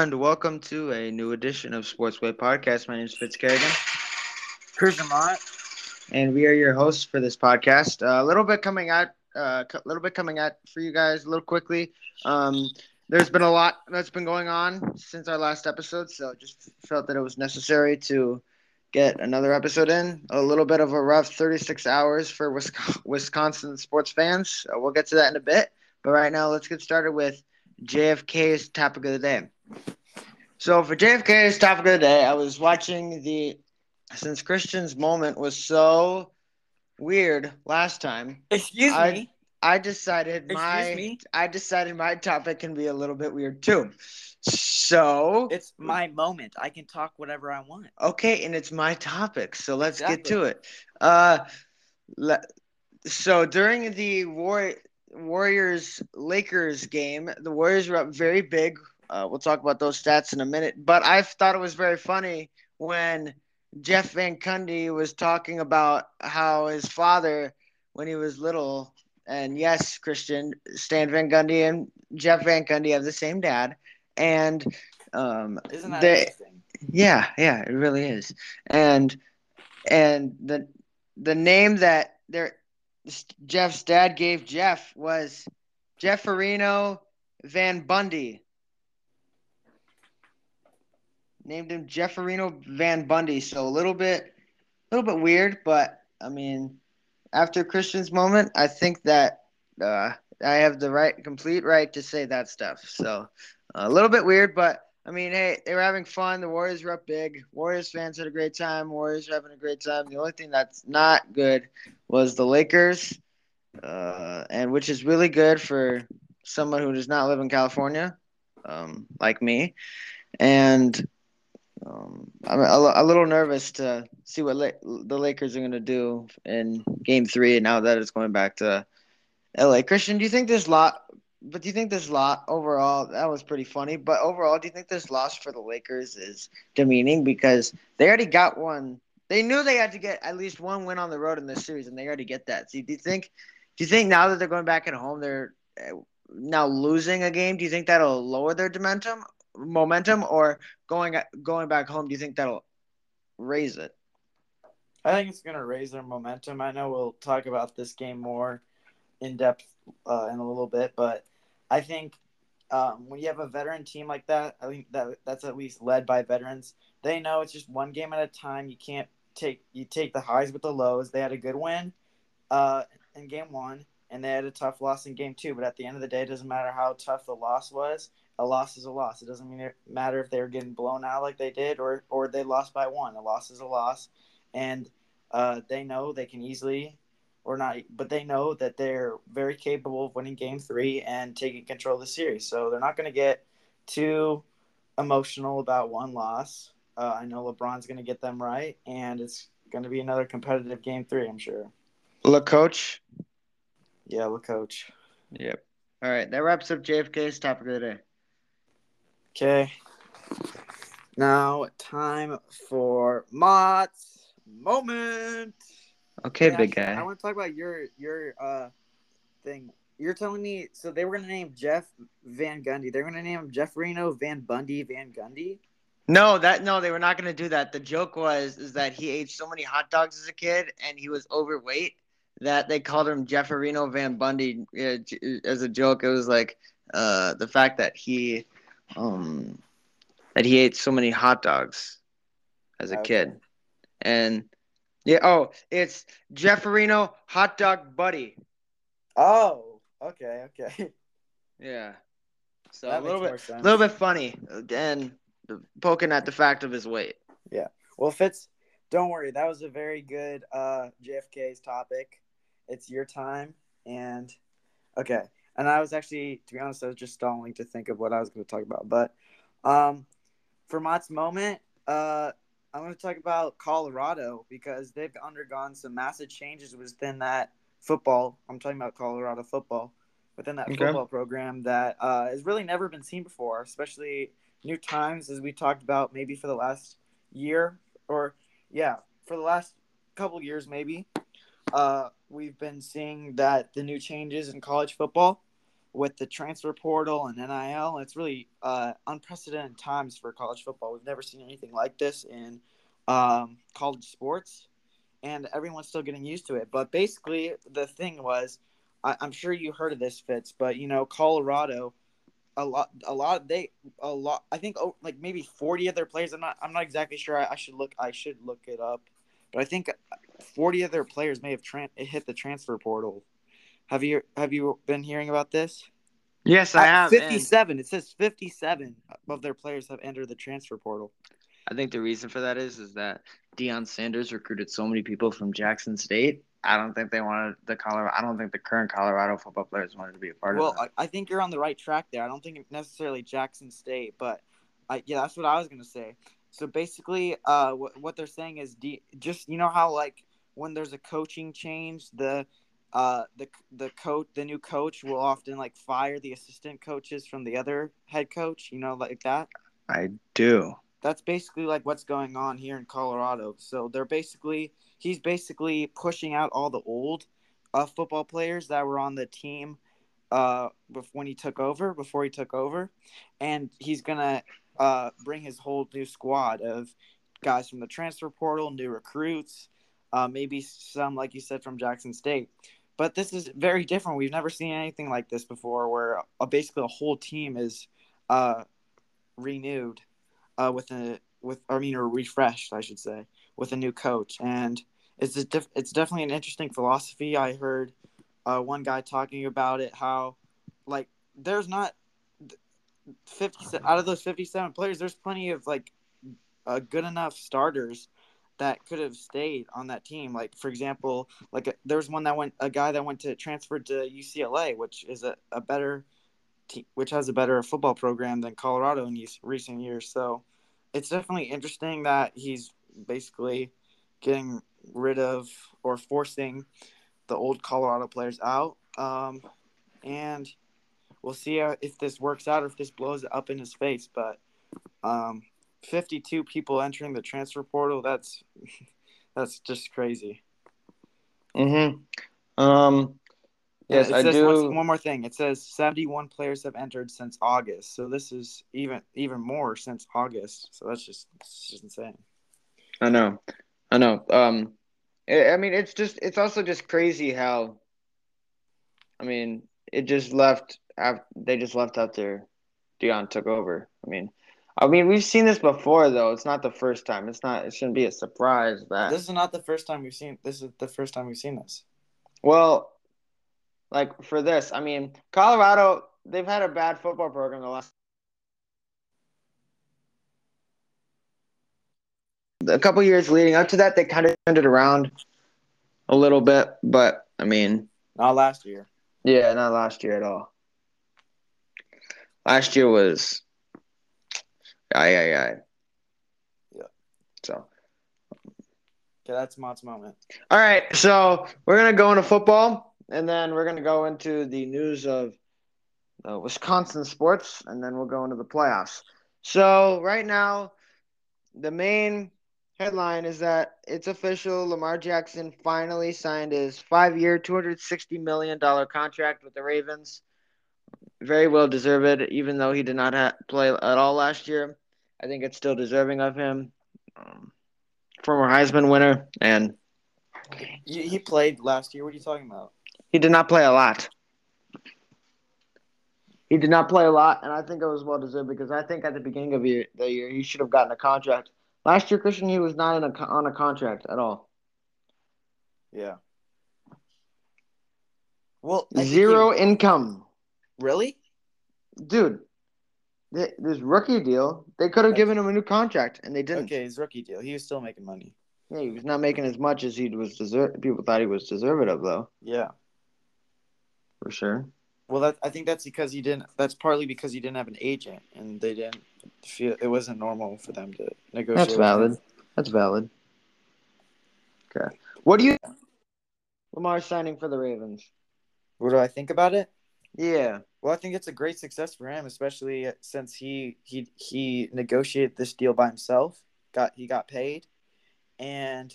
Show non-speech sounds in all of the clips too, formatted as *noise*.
And welcome to a new edition of Sportsway Podcast. My name is Fitz Kerrigan. Chris Mott. And we are your hosts for this podcast. Uh, a little bit coming out, uh, a little bit coming out for you guys a little quickly. Um, there's been a lot that's been going on since our last episode, so just felt that it was necessary to get another episode in. A little bit of a rough 36 hours for *laughs* Wisconsin sports fans. Uh, we'll get to that in a bit. But right now, let's get started with JFK's topic of the day. So for JFK's topic of the day, I was watching the since Christian's moment was so weird last time. Excuse I, me. I decided Excuse my me? I decided my topic can be a little bit weird too. So It's my moment. I can talk whatever I want. okay, and it's my topic, so let's get to it. Uh, le- so during the war Warriors Lakers game, the Warriors were up very big. Uh, we'll talk about those stats in a minute, but I thought it was very funny when Jeff Van Gundy was talking about how his father, when he was little, and yes, Christian Stan Van Gundy and Jeff Van Gundy have the same dad, and um, Isn't that they- interesting? yeah, yeah, it really is. And and the the name that their Jeff's dad gave Jeff was Jefferino Van Bundy. Named him Jefferino Van Bundy. So a little bit a little bit weird, but I mean after Christian's moment, I think that uh, I have the right complete right to say that stuff. So a little bit weird, but I mean, hey, they were having fun. The Warriors were up big. Warriors fans had a great time. Warriors were having a great time. The only thing that's not good was the Lakers, uh, and which is really good for someone who does not live in California, um, like me. And um, I'm a, a little nervous to see what La- the Lakers are going to do in Game Three now that it's going back to LA. Christian, do you think this lot? But do you think this lot overall that was pretty funny? But overall, do you think this loss for the Lakers is demeaning because they already got one? They knew they had to get at least one win on the road in this series, and they already get that. So do you think? Do you think now that they're going back at home, they're uh, now losing a game? Do you think that'll lower their momentum? Momentum, or going going back home? Do you think that'll raise it? I think it's going to raise their momentum. I know we'll talk about this game more in depth uh, in a little bit, but I think um, when you have a veteran team like that, I think that that's at least led by veterans. They know it's just one game at a time. You can't take you take the highs with the lows. They had a good win uh, in game one, and they had a tough loss in game two. But at the end of the day, it doesn't matter how tough the loss was. A loss is a loss. It doesn't mean it matter if they were getting blown out like they did or or they lost by one. A loss is a loss, and uh, they know they can easily or not, but they know that they're very capable of winning game three and taking control of the series. So they're not going to get too emotional about one loss. Uh, I know LeBron's going to get them right, and it's going to be another competitive game three, I'm sure. Look, coach. Yeah, look, coach. Yep. All right, that wraps up JFK's topic of the day. Okay. Now, time for Mott's moment. Okay, big guy. I want to talk about your your uh thing. You're telling me so they were gonna name Jeff Van Gundy. They're gonna name him Jeff Reno Van Bundy Van Gundy. No, that no, they were not going to do that. The joke was is that he ate so many hot dogs as a kid and he was overweight that they called him Jeff Reno Van Bundy uh, as a joke. It was like uh, the fact that he um, that he ate so many hot dogs as a Okay. kid, and yeah, oh, it's Jefferino Hot Dog Buddy. Oh, okay, okay. Yeah, so That a little bit, a little bit funny, and poking at the fact of his weight. Yeah. Well, Fitz, don't worry. That was a very good uh JFK's topic. It's your time, and okay. And I was actually, to be honest, I was just stalling to think of what I was going to talk about. But um, for Mott's moment, uh, I'm going to talk about Colorado because they've undergone some massive changes within that football. I'm talking about Colorado football within that Okay. football program that uh, has really never been seen before, especially new times as we talked about maybe for the last year or yeah for the last couple years maybe uh, we've been seeing that the new changes in college football with the transfer portal and NIL. It's really uh, unprecedented times for college football. We've never seen anything like this in um, college sports, and everyone's still getting used to it. But basically, the thing was, I, am sure you heard of this, Fitz, but you know, Colorado, a lot, a lot, they, a lot. I think oh, like maybe 40 of their players. I'm not, I'm not exactly sure. I, I should look, I should look it up, but I think 40 of their players may have tran- hit the transfer portal have you have you been hearing about this? Yes, I have. Fifty-seven. And it says fifty-seven of their players have entered the transfer portal. I think the reason for that is is that Deion Sanders recruited so many people from Jackson State. I don't think they wanted the Colorado. I don't think the current Colorado football players wanted to be a part well, of. Well, I, I think you're on the right track there. I don't think necessarily Jackson State, but I, yeah, that's what I was gonna say. So basically, uh, what, what they're saying is, D, just you know how like when there's a coaching change, the uh, the the coach, the new coach, will often like fire the assistant coaches from the other head coach. You know, like that. I do. That's basically like what's going on here in Colorado. So they're basically he's basically pushing out all the old uh, football players that were on the team uh, when he took over, before he took over, and he's gonna uh, bring his whole new squad of guys from the transfer portal, new recruits, uh, maybe some like you said from Jackson State. But this is very different. We've never seen anything like this before, where a, basically a whole team is uh, renewed uh, with a with I mean or refreshed, I should say, with a new coach, and it's a diff- it's definitely an interesting philosophy. I heard uh, one guy talking about it, how like there's not fifty out of those fifty seven players, there's plenty of like uh, good enough starters that could have stayed on that team. Like for example, like a, there was one that went a guy that went to transferred to UCLA, which is a, a better team, which has a better football program than Colorado in recent years. So it's definitely interesting that he's basically getting rid of or forcing the old Colorado players out. Um, and we'll see if this works out or if this blows up in his face. But um, 52 people entering the transfer portal. That's *laughs* that's just crazy. Mhm. Um yes, I do one, more thing. It says 71 players have entered since August. So this is even even more since August. So that's just just insane. I know. I know. Um I mean it's just it's also just crazy how I mean, it just left after they just left out there Deion took over. I mean, I mean, we've seen this before, though. It's not the first time. It's not. It shouldn't be a surprise that this is not the first time we've seen. This is the first time we've seen this. Well, like for this, I mean, Colorado. They've had a bad football program the last. A couple years leading up to that, they kind of turned it around a little bit, but I mean, not last year. Yeah, not last year at all. Last year was Aye, aye, aye. Yeah. So. Okay, that's Mott's moment. All right, so we're gonna go into football, and then we're gonna go into the news of uh, Wisconsin sports, and then we'll go into the playoffs. So right now, the main headline is that it's official. Lamar Jackson finally signed his five-year, two hundred sixty million dollar contract with the Ravens very well deserved, even though he did not ha- play at all last year. I think it's still deserving of him. Um, former Heisman winner, and he played last year. What are you talking about? He did not play a lot. He did not play a lot, and I think it was well deserved because I think at the beginning of the year, the year he should have gotten a contract. Last year, Christian, he was not a, on a contract at all. Yeah. Well, zero he, income. Really? Dude, this rookie deal, they could have given him a new contract, and they didn't. Okay, his rookie deal. He was still making money. Yeah, he was not making as much as he was deserve. People thought he was deserving of, though. Yeah, for sure. Well, that I think that's because he didn't. That's partly because he didn't have an agent, and they didn't feel it wasn't normal for them to negotiate. That's valid. That's valid. Okay. What do you? Lamar signing for the Ravens. What do I think about it? Yeah. Well, I think it's a great success for him, especially since he he he negotiated this deal by himself. Got he got paid, and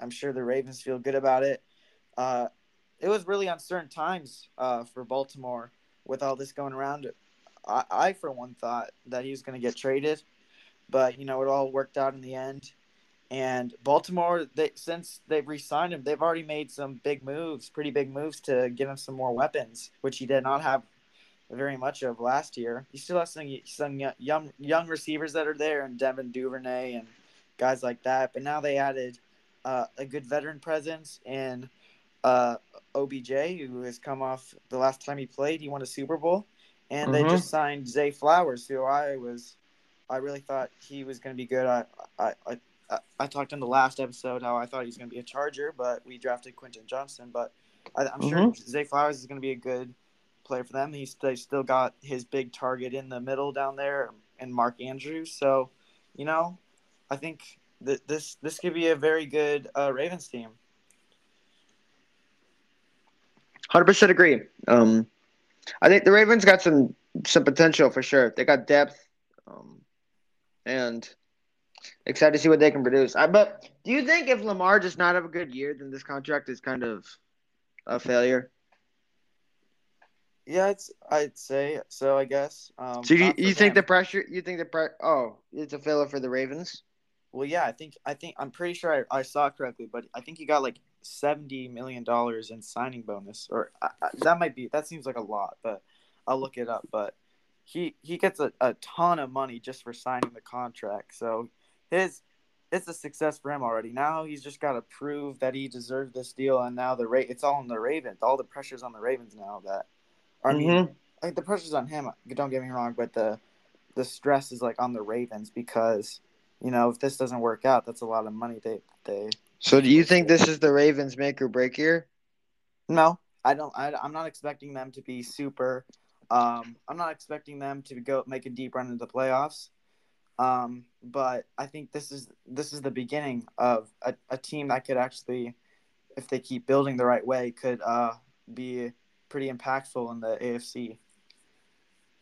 I'm sure the Ravens feel good about it. Uh, it was really uncertain times uh, for Baltimore with all this going around, I, I for one thought that he was going to get traded, but you know it all worked out in the end. And Baltimore, they since they've re-signed him, they've already made some big moves, pretty big moves to give him some more weapons, which he did not have very much of last year. You still have some some young young receivers that are there, and Devin Duvernay and guys like that. But now they added uh, a good veteran presence in uh, OBJ, who has come off the last time he played, he won a Super Bowl, and mm-hmm. they just signed Zay Flowers, who I was, I really thought he was going to be good. I, I, I I talked in the last episode how I thought he was going to be a Charger, but we drafted Quentin Johnston. But I, am sure mm-hmm. Zay Flowers is going to be a good player for them. He's they still got his big target in the middle down there, and Mark Andrews. So, you know, I think that this this could be a very good uh, Ravens team. Hundred percent agree. Um, I think the Ravens got some some potential for sure. They got depth, um, and excited to see what they can produce. I but do you think if Lamar does not have a good year, then this contract is kind of a failure? Yeah, it's I'd say so. I guess. Um, so you, you think the pressure? You think the pre- Oh, it's a filler for the Ravens. Well, yeah, I think I think I'm pretty sure I, I saw it correctly, but I think he got like seventy million dollars in signing bonus, or uh, that might be that seems like a lot, but I'll look it up. But he he gets a, a ton of money just for signing the contract, so his it's a success for him already. Now he's just got to prove that he deserved this deal, and now the rate it's all on the Ravens. All the pressure's on the Ravens now. That I mean, mm-hmm. like the pressure's on him. Don't get me wrong, but the the stress is like on the Ravens because you know if this doesn't work out, that's a lot of money they they. So do you think this is the Ravens make or break year? No, I don't. I, I'm not expecting them to be super. Um, I'm not expecting them to go make a deep run into the playoffs. Um, but I think this is this is the beginning of a, a team that could actually, if they keep building the right way, could uh, be pretty impactful in the AFC.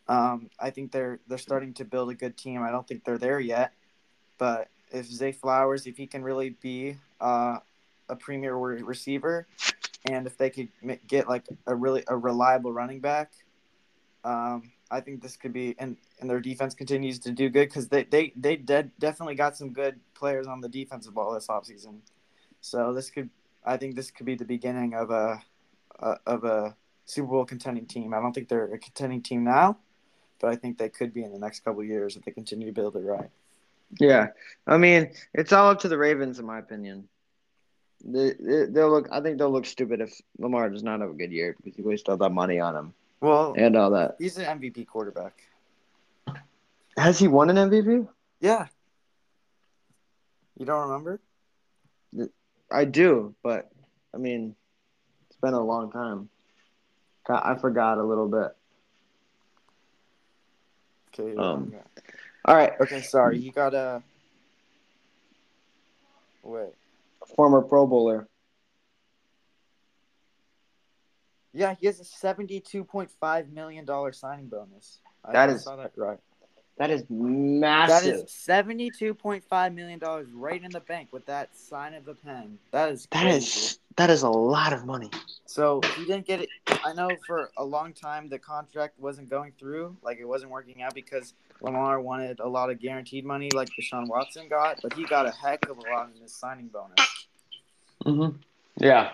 Um, I think they're they're starting to build a good team. I don't think they're there yet, but if Zay Flowers, if he can really be uh, a premier receiver, and if they could get like a really a reliable running back, um, I think this could be and and their defense continues to do good because they they they de- definitely got some good players on the defensive ball this offseason. So this could I think this could be the beginning of a, a of a Super Bowl contending team. I don't think they're a contending team now, but I think they could be in the next couple years if they continue to build it right. Yeah, I mean it's all up to the Ravens in my opinion. They, they'll look. I think they'll look stupid if Lamar does not have a good year because he wasted all that money on him. Well, and all that. He's an MVP quarterback. Has he won an MVP? Yeah. You don't remember? I do, but I mean, it's been a long time. I forgot a little bit. Okay. Um. All right. Okay. Sorry. You got a. Wait. Former Pro Bowler. Yeah, he has a seventy-two point five million dollar signing bonus. I that is saw that right. That is massive. That is seventy-two point five million dollars right in the bank with that sign of the pen. That is crazy. that is that is a lot of money. So he didn't get it. I know for a long time the contract wasn't going through, like it wasn't working out because Lamar wanted a lot of guaranteed money, like Deshaun Watson got, but he got a heck of a lot in his signing bonus. Mhm. Yeah.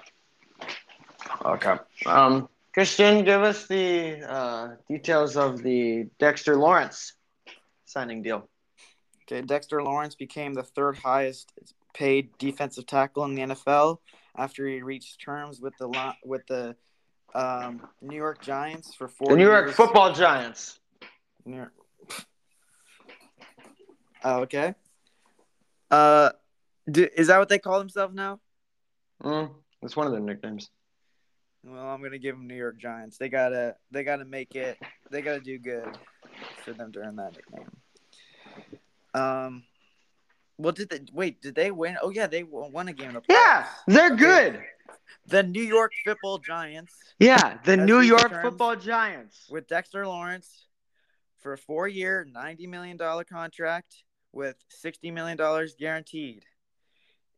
Okay. Um, Christian, give us the uh, details of the Dexter Lawrence signing deal. Okay, Dexter Lawrence became the third highest paid defensive tackle in the NFL after he reached terms with the with the um, New York Giants for four. The New York years. Football Giants. New York. *laughs* Oh, okay. Uh, do, is that what they call themselves now? Mm, that's one of their nicknames. Well, I'm gonna give them New York Giants. They gotta they gotta make it. They gotta do good for them to earn that nickname. Um, well, did they wait? Did they win? Oh yeah, they won a game. The yeah, they're okay. good. The New York Football Giants. Yeah, the New York Football Giants with Dexter Lawrence for a four-year, ninety million dollar contract with sixty million dollars guaranteed,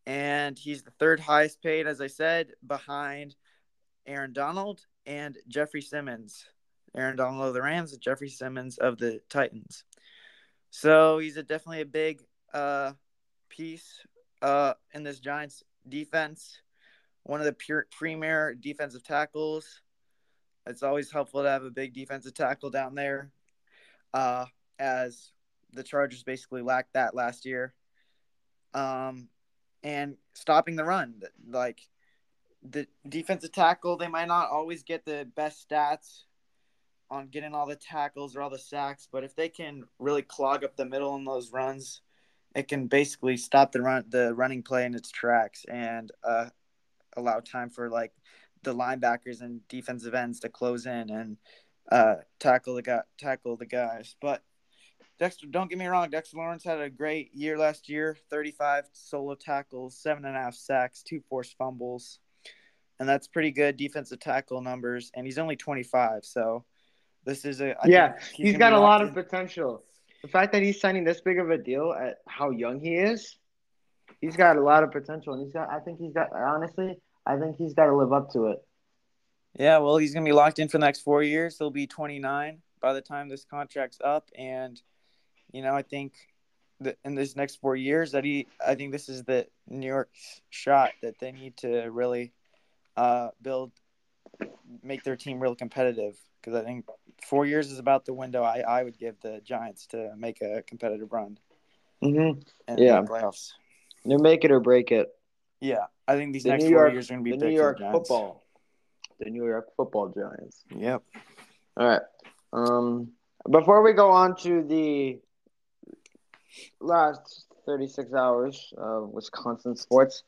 and he's the third highest paid, as I said, behind Aaron Donald and Jeffrey Simmons. Aaron Donald of the Rams Jeffrey Simmons of the Titans. So he's a, definitely a big uh, piece uh, in this Giants defense. One of the pure, premier defensive tackles. It's always helpful to have a big defensive tackle down there, uh, as the Chargers basically lacked that last year. Um, and stopping the run, like the defensive tackle, they might not always get the best stats on getting all the tackles or all the sacks, but if they can really clog up the middle in those runs, it can basically stop the run the running play in its tracks and uh, allow time for like the linebackers and defensive ends to close in and uh, tackle the guy tackle the guys. But Dexter, don't get me wrong, Dexter Lawrence had a great year last year. Thirty-five solo tackles, seven and a half sacks, two forced fumbles, and that's pretty good defensive tackle numbers. And he's only twenty-five, so this is a I yeah. he's, he's got a lot in. of potential. The fact that he's signing this big of a deal at how young he is, he's got a lot of potential, and he's got. I think he's got. Honestly, I think he's got to live up to it. Yeah, well, he's gonna be locked in for the next four years. He'll be 29 by the time this contract's up, and you know, I think that in this next four years, that he, I think this is the New York shot that they need to really uh, build, make their team real competitive because I think four years is about the window I, I would give the Giants to make a competitive run. Mm-hmm. yeah. Playoffs. They make it or break it. Yeah, I think these the next New four York, years are going to be the New York football. The New York Football Giants. Yep. All right. Um, before we go on to the last 36 hours of Wisconsin sports,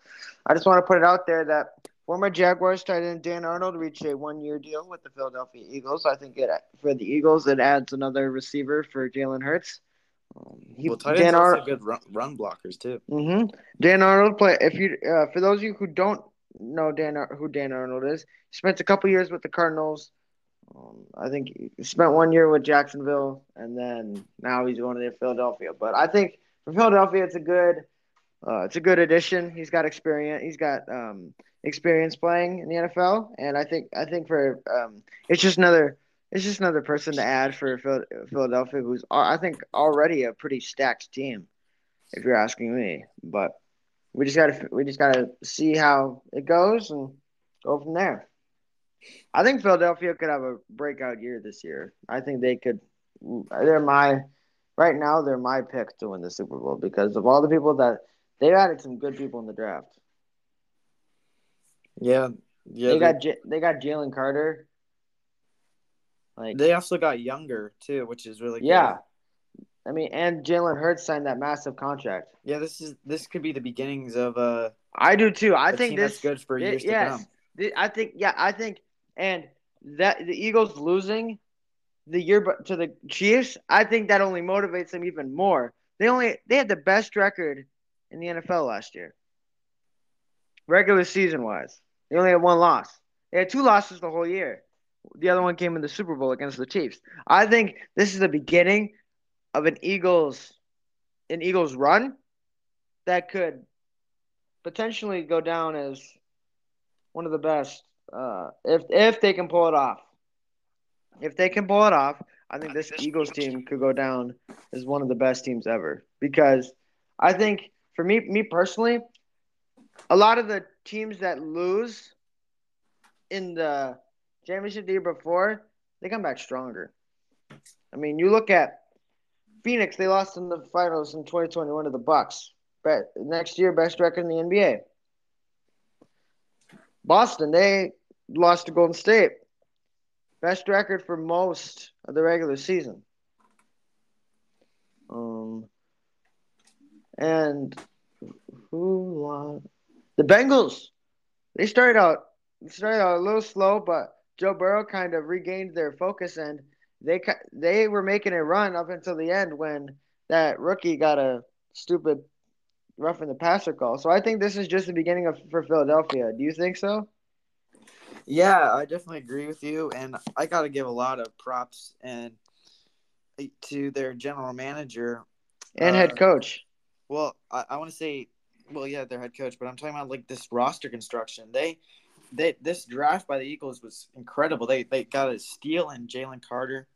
I just want to put it out there that Former Jaguars tight end Dan Arnold reached a one-year deal with the Philadelphia Eagles. I think it for the Eagles it adds another receiver for Jalen Hurts. Um, he, well, tight ends are good run, run, blockers too. Mm-hmm. Dan Arnold play. If you uh, for those of you who don't know Dan who Dan Arnold is, he spent a couple years with the Cardinals. Um, I think he spent one year with Jacksonville, and then now he's going to Philadelphia. But I think for Philadelphia, it's a good, uh, it's a good addition. He's got experience. He's got um, experience playing in the NFL, and I think I think for um, it's just another it's just another person to add for Philadelphia, who's I think already a pretty stacked team, if you're asking me. But we just gotta we just gotta see how it goes and go from there. I think Philadelphia could have a breakout year this year. I think they could. They're my right now. They're my pick to win the Super Bowl because of all the people that they've added some good people in the draft. Yeah, yeah. They, they got J- they got Jalen Carter. Like they also got younger too, which is really yeah. Good. I mean, and Jalen Hurts signed that massive contract. Yeah, this is this could be the beginnings of uh. I do too. I think this is good for it, years yes, to come. I think yeah, I think and that the Eagles losing the year to the Chiefs, I think that only motivates them even more. They only they had the best record in the NFL last year, regular season wise. They only had one loss. They had two losses the whole year. The other one came in the Super Bowl against the Chiefs. I think this is the beginning of an Eagles an Eagles run that could potentially go down as one of the best uh, if if they can pull it off. If they can pull it off, I think this Eagles team could go down as one of the best teams ever because I think for me me personally, a lot of the teams that lose in the championship the year before, they come back stronger. I mean, you look at Phoenix; they lost in the finals in 2021 to the Bucks. But next year, best record in the NBA. Boston, they lost to Golden State. Best record for most of the regular season. Um, and who lost? The Bengals, they started out started out a little slow, but Joe Burrow kind of regained their focus and they they were making a run up until the end when that rookie got a stupid roughing the passer call. So I think this is just the beginning of for Philadelphia. Do you think so? Yeah, I definitely agree with you, and I got to give a lot of props and to their general manager and uh, head coach. Well, I, I want to say well, yeah, their head coach, but I'm talking about like this roster construction. They they this draft by the Eagles was incredible. They they got a steal in Jalen Carter,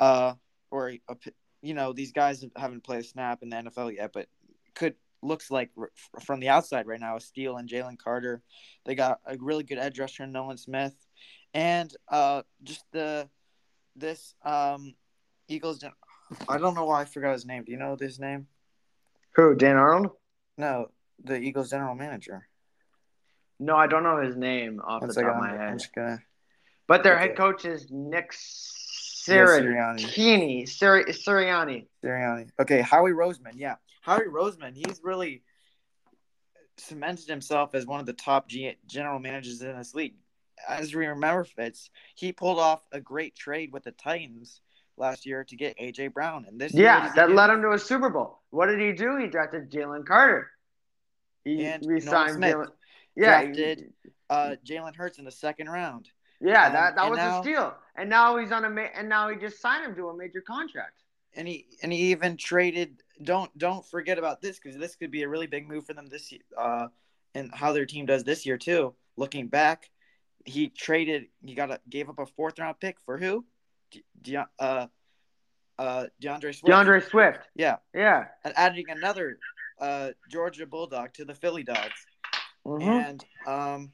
uh, or a, you know these guys haven't played a snap in the NFL yet, but could looks like from the outside right now a steal in Jalen Carter. They got a really good edge rusher in Nolan Smith, and uh, just the this um Eagles. I don't know why I forgot his name. Do you know his name? Who? Dan Arnold? No, the Eagles general manager. No, I don't know his name off the top of my head. Gonna... But their head coach is Nick Sirianni. Sirianni. Sirianni. Sirianni. Okay, Howie Roseman. Yeah, Howie Roseman. He's really cemented himself as one of the top G- general managers in this league. As we remember, Fitz, he pulled off a great trade with the Titans last year to get AJ Brown, and this yeah, that led him to a Super Bowl. What did he do? He drafted Jalen Carter. He and re-signed Jalen. Yeah, drafted uh, Jalen Hurts in the second round. Yeah, that that was now, a steal. And now he's on a ma- and now he just signed him to a major contract. And he and he even traded. Don't don't forget about this because this could be a really big move for them this year. Uh, and how their team does this year too. Looking back, he traded. He got a gave up a fourth round pick for who? De, uh, uh, D'Andre Swift. D'Andre Swift. Yeah. Yeah. And adding another uh, Georgia Bulldog to the Philly Dogs. Mm-hmm. And um,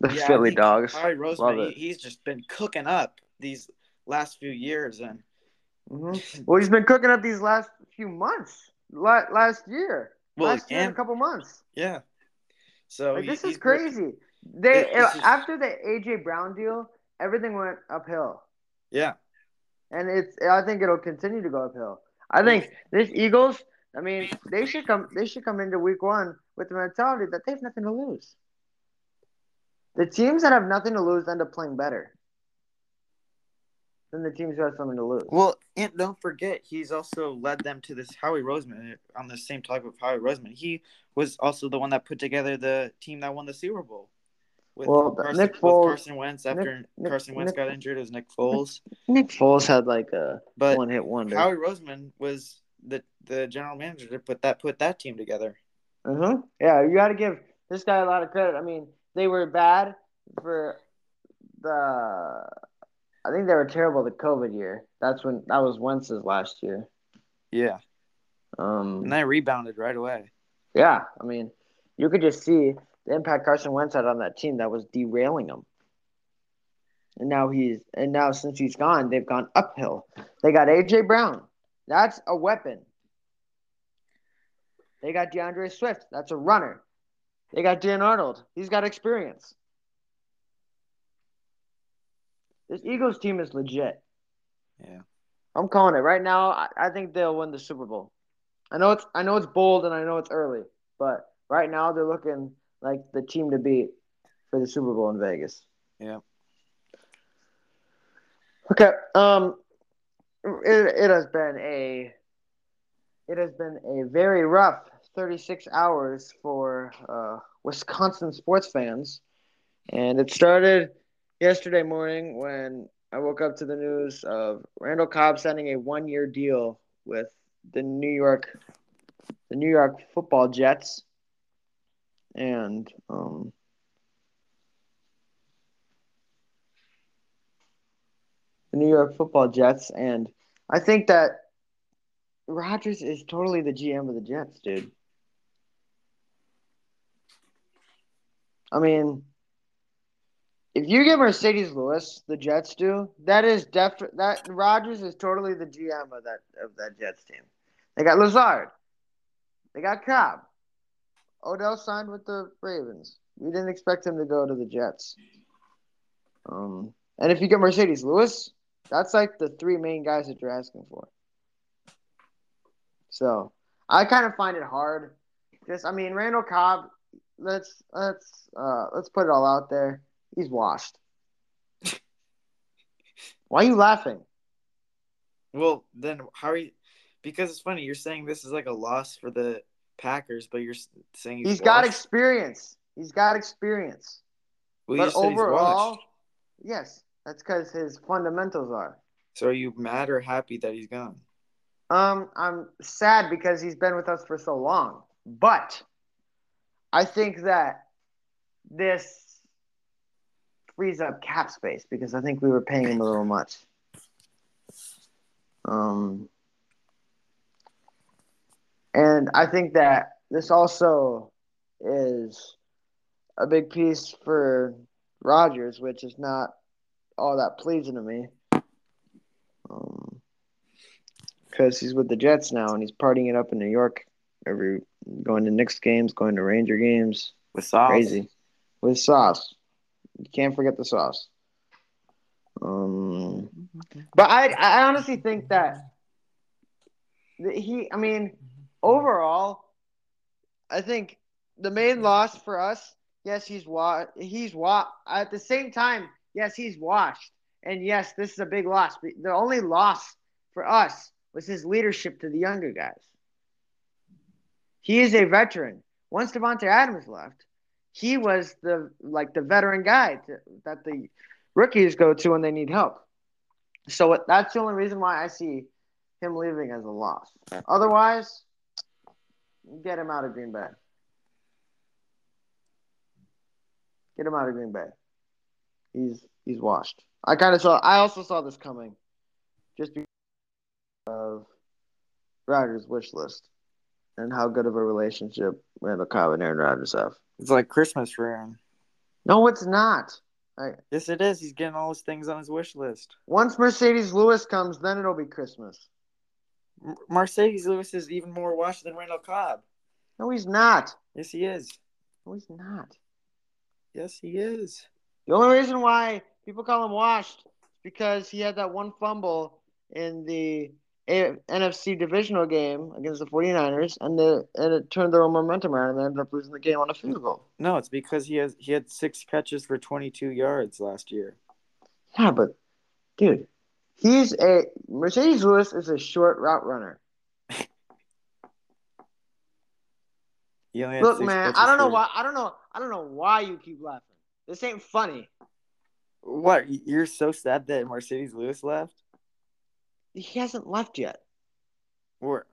the yeah, Philly Dogs. Harry Roseman, he, he's just been cooking up these last few years, and mm-hmm. *laughs* well, he's been cooking up these last few months, last year, well, last year, and, a couple months. Yeah. So like, this is crazy. They it, just, after the AJ Brown deal, everything went uphill. Yeah. And it's I think it'll continue to go uphill. I think this Eagles, I mean, they should come they should come into week one with the mentality that they have nothing to lose. The teams that have nothing to lose end up playing better than the teams who have something to lose. Well, and don't forget, he's also led them to this Howie Roseman on the same type of Howie Roseman. He was also the one that put together the team that won the Super Bowl. With well, Carson, Nick Foles, Carson Wentz after Nick, Carson Wentz Nick, got injured, it was Nick Foles. Nick Foles had like a but one hit wonder. Howie Roseman was the the general manager to put that put that team together. Mm-hmm. Yeah, you got to give this guy a lot of credit. I mean, they were bad for the. I think they were terrible the COVID year. That's when that was Wentz's last year. Yeah. Um. And they rebounded right away. Yeah, I mean, you could just see the impact Carson Wentz had on that team that was derailing them. And now he's and now since he's gone, they've gone uphill. They got AJ Brown. That's a weapon. They got D'Andre Swift. That's a runner. They got Dan Arnold. He's got experience. This Eagles team is legit. Yeah. I'm calling it right now. I, I think they'll win the Super Bowl. I know it's I know it's bold and I know it's early, but right now they're looking like the team to beat for the Super Bowl in Vegas. Yeah. Okay. Um, it, it has been a it has been a very rough 36 hours for uh, Wisconsin sports fans, and it started yesterday morning when I woke up to the news of Randall Cobb signing a one-year deal with the New York the New York Football Jets. And um, the New York Football Jets, and I think that Rodgers is totally the GM of the Jets, dude. I mean, if you get Marcedes Lewis, the Jets do, that is def that Rodgers is totally the GM of that of that Jets team. They got Lazard. They got Cobb. Odell signed with the Ravens. We didn't expect him to go to the Jets. Um, and if you get Marcedes Lewis, that's like the three main guys that you're asking for. So I kind of find it hard. Just I mean, Randall Cobb. Let's let's uh, let's put it all out there. He's washed. *laughs* Why are you laughing? Well, then how are you? Because it's funny. You're saying this is like a loss for the Packers, but you're saying he's, he's got experience. He's got experience. Well, but overall, yes, that's because his fundamentals are. So are you mad or happy that he's gone? Um, I'm sad because he's been with us for so long. But I think that this frees up cap space because I think we were paying him a little much. Um, and I think that this also is a big piece for Rodgers, which is not all that pleasing to me. Um, because he's with the Jets now and he's partying it up in New York every going to Knicks games, going to Ranger games. With sauce. Crazy. With sauce. You can't forget the sauce. Um, but I, I honestly think that he, I mean, overall, I think the main loss for us, yes, he's wa- he's wa- at the same time, yes, he's washed, and yes, this is a big loss. The only loss for us was his leadership to the younger guys. He is a veteran. Once Davante Adams left, he was the like the veteran guy to, that the rookies go to when they need help. So that's the only reason why I see him leaving as a loss. Otherwise, get him out of Green Bay. Get him out of Green Bay. He's he's washed. I kind of saw. I also saw this coming, just because Rodgers' wish list and how good of a relationship Randall Cobb and Aaron Rodgers have. It's like Christmas for Aaron. No, it's not. I, Yes, it is. He's getting all his things on his wish list. once Marcedes Lewis comes, then it'll be Christmas. M- Marcedes Lewis is even more washed than Randall Cobb. No, he's not. Yes, he is. No, he's not. Yes, he is. The only reason why people call him washed is because he had that one fumble in the A- NFC divisional game against the 49ers, and, the, and it turned their own momentum around, and they ended up losing the game on a field goal. No, it's because he has he had six catches for 22 yards last year. Yeah, but dude, he's a Marcedes Lewis is a short route runner. *laughs* Look, man, I don't know for- why. I don't know. I don't know why you keep laughing. This ain't funny. What? You're so sad that Marcedes Lewis left? He hasn't left yet. Or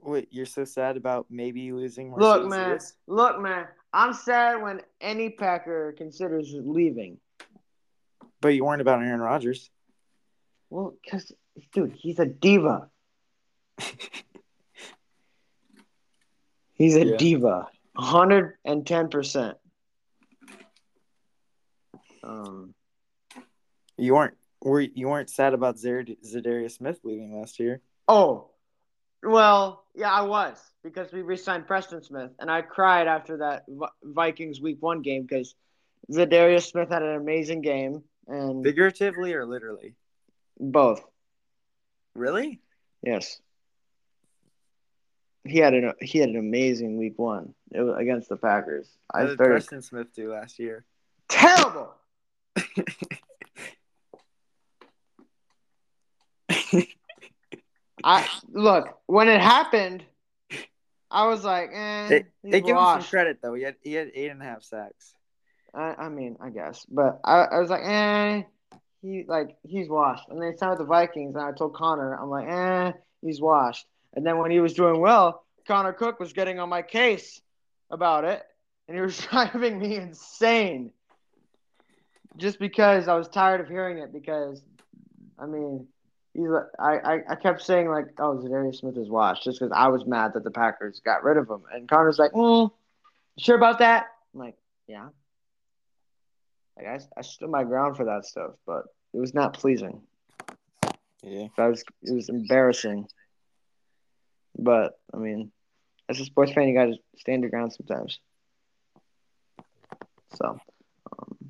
wait, you're so sad about maybe losing Marcedes Look, man. Lewis? Look, man. I'm sad when any Packer considers leaving. But you weren't about Aaron Rodgers. Well, because, dude, he's a diva. *laughs* he's a Yeah. diva. 110%. Um, You weren't were you weren't sad about Za'Darius Smith leaving last year? oh, well, yeah, I was because we re signed Preston Smith, and I cried after that Vikings week one game because Za'Darius Smith had an amazing game, and Figuratively or literally? both. Really? Yes. He had an he had an amazing week one. It was against the Packers. I was did very Preston Smith do last year? terrible. *laughs* I look when it happened. I was like, eh, They, they give him some credit though. He had he had eight and a half sacks. I, I mean, I guess, but I, I was like, eh, he like he's washed. And they signed with the Vikings, and I told Connor, I'm like, eh, he's washed. And then when he was doing well, Connor Cook was getting on my case about it, and he was *laughs* driving me insane. Just because I was tired of hearing it, because I mean, he's like, I, I, I kept saying like, oh, Za'Darius Smith is washed, just because I was mad that the Packers got rid of him. And Connor's like, mm, sure about that? I'm like, yeah. Like I, I stood my ground for that stuff, but it was not pleasing. Yeah. That was it was embarrassing. But I mean, as a sports fan, you got to stand your ground sometimes. So, um,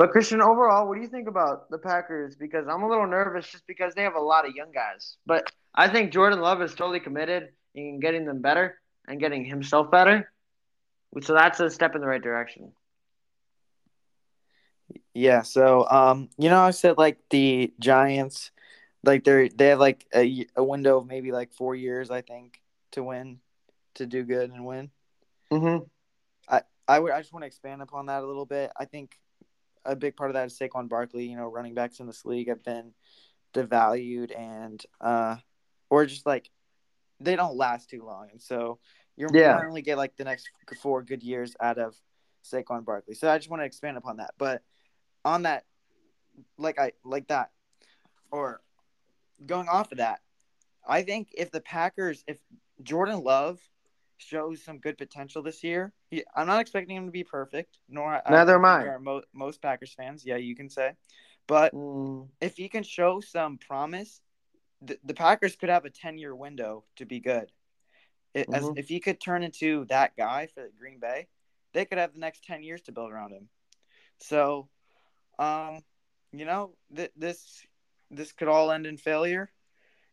but Christian, overall, what do you think about the Packers? Because I'm a little nervous just because they have a lot of young guys. But I think Jordan Love is totally committed in getting them better and getting himself better. So that's a step in the right direction. Yeah, so um, you know, I said like the Giants, like they're they have like a, a window of maybe like four years, I think, to win, to do good and win. Mm-hmm. I would I just want to expand upon that a little bit. I think a big part of that is Saquon Barkley. You know, running backs in this league have been devalued and uh, or just like they don't last too long, and so you're Yeah. you only get like the next four good years out of Saquon Barkley. So I just want to expand upon that, but on that, like I like that, or going off of that, I think if the Packers, if Jordan Love shows some good potential this year, he, I'm not expecting him to be perfect. Nor neither am I. Mo- most Packers fans, yeah, you can say, but Mm, if he can show some promise, the, the Packers could have a 10 year window to be good. It, as, Mhm. if he could turn into that guy for Green Bay, they could have the next 10 years to build around him. So, um, you know, th- this this could all end in failure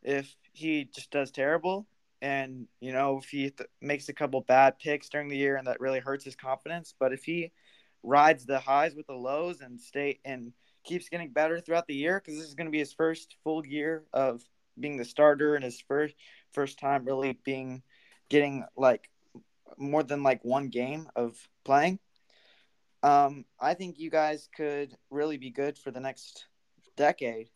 if he just does terrible. And, you know, if he th- makes a couple bad picks during the year and that really hurts his confidence. But if he rides the highs with the lows and stay and keeps getting better throughout the year, because this is going to be his first full year of being the starter and his first first time really being getting like more than like one game of playing. Um, I think you guys could really be good for the next decade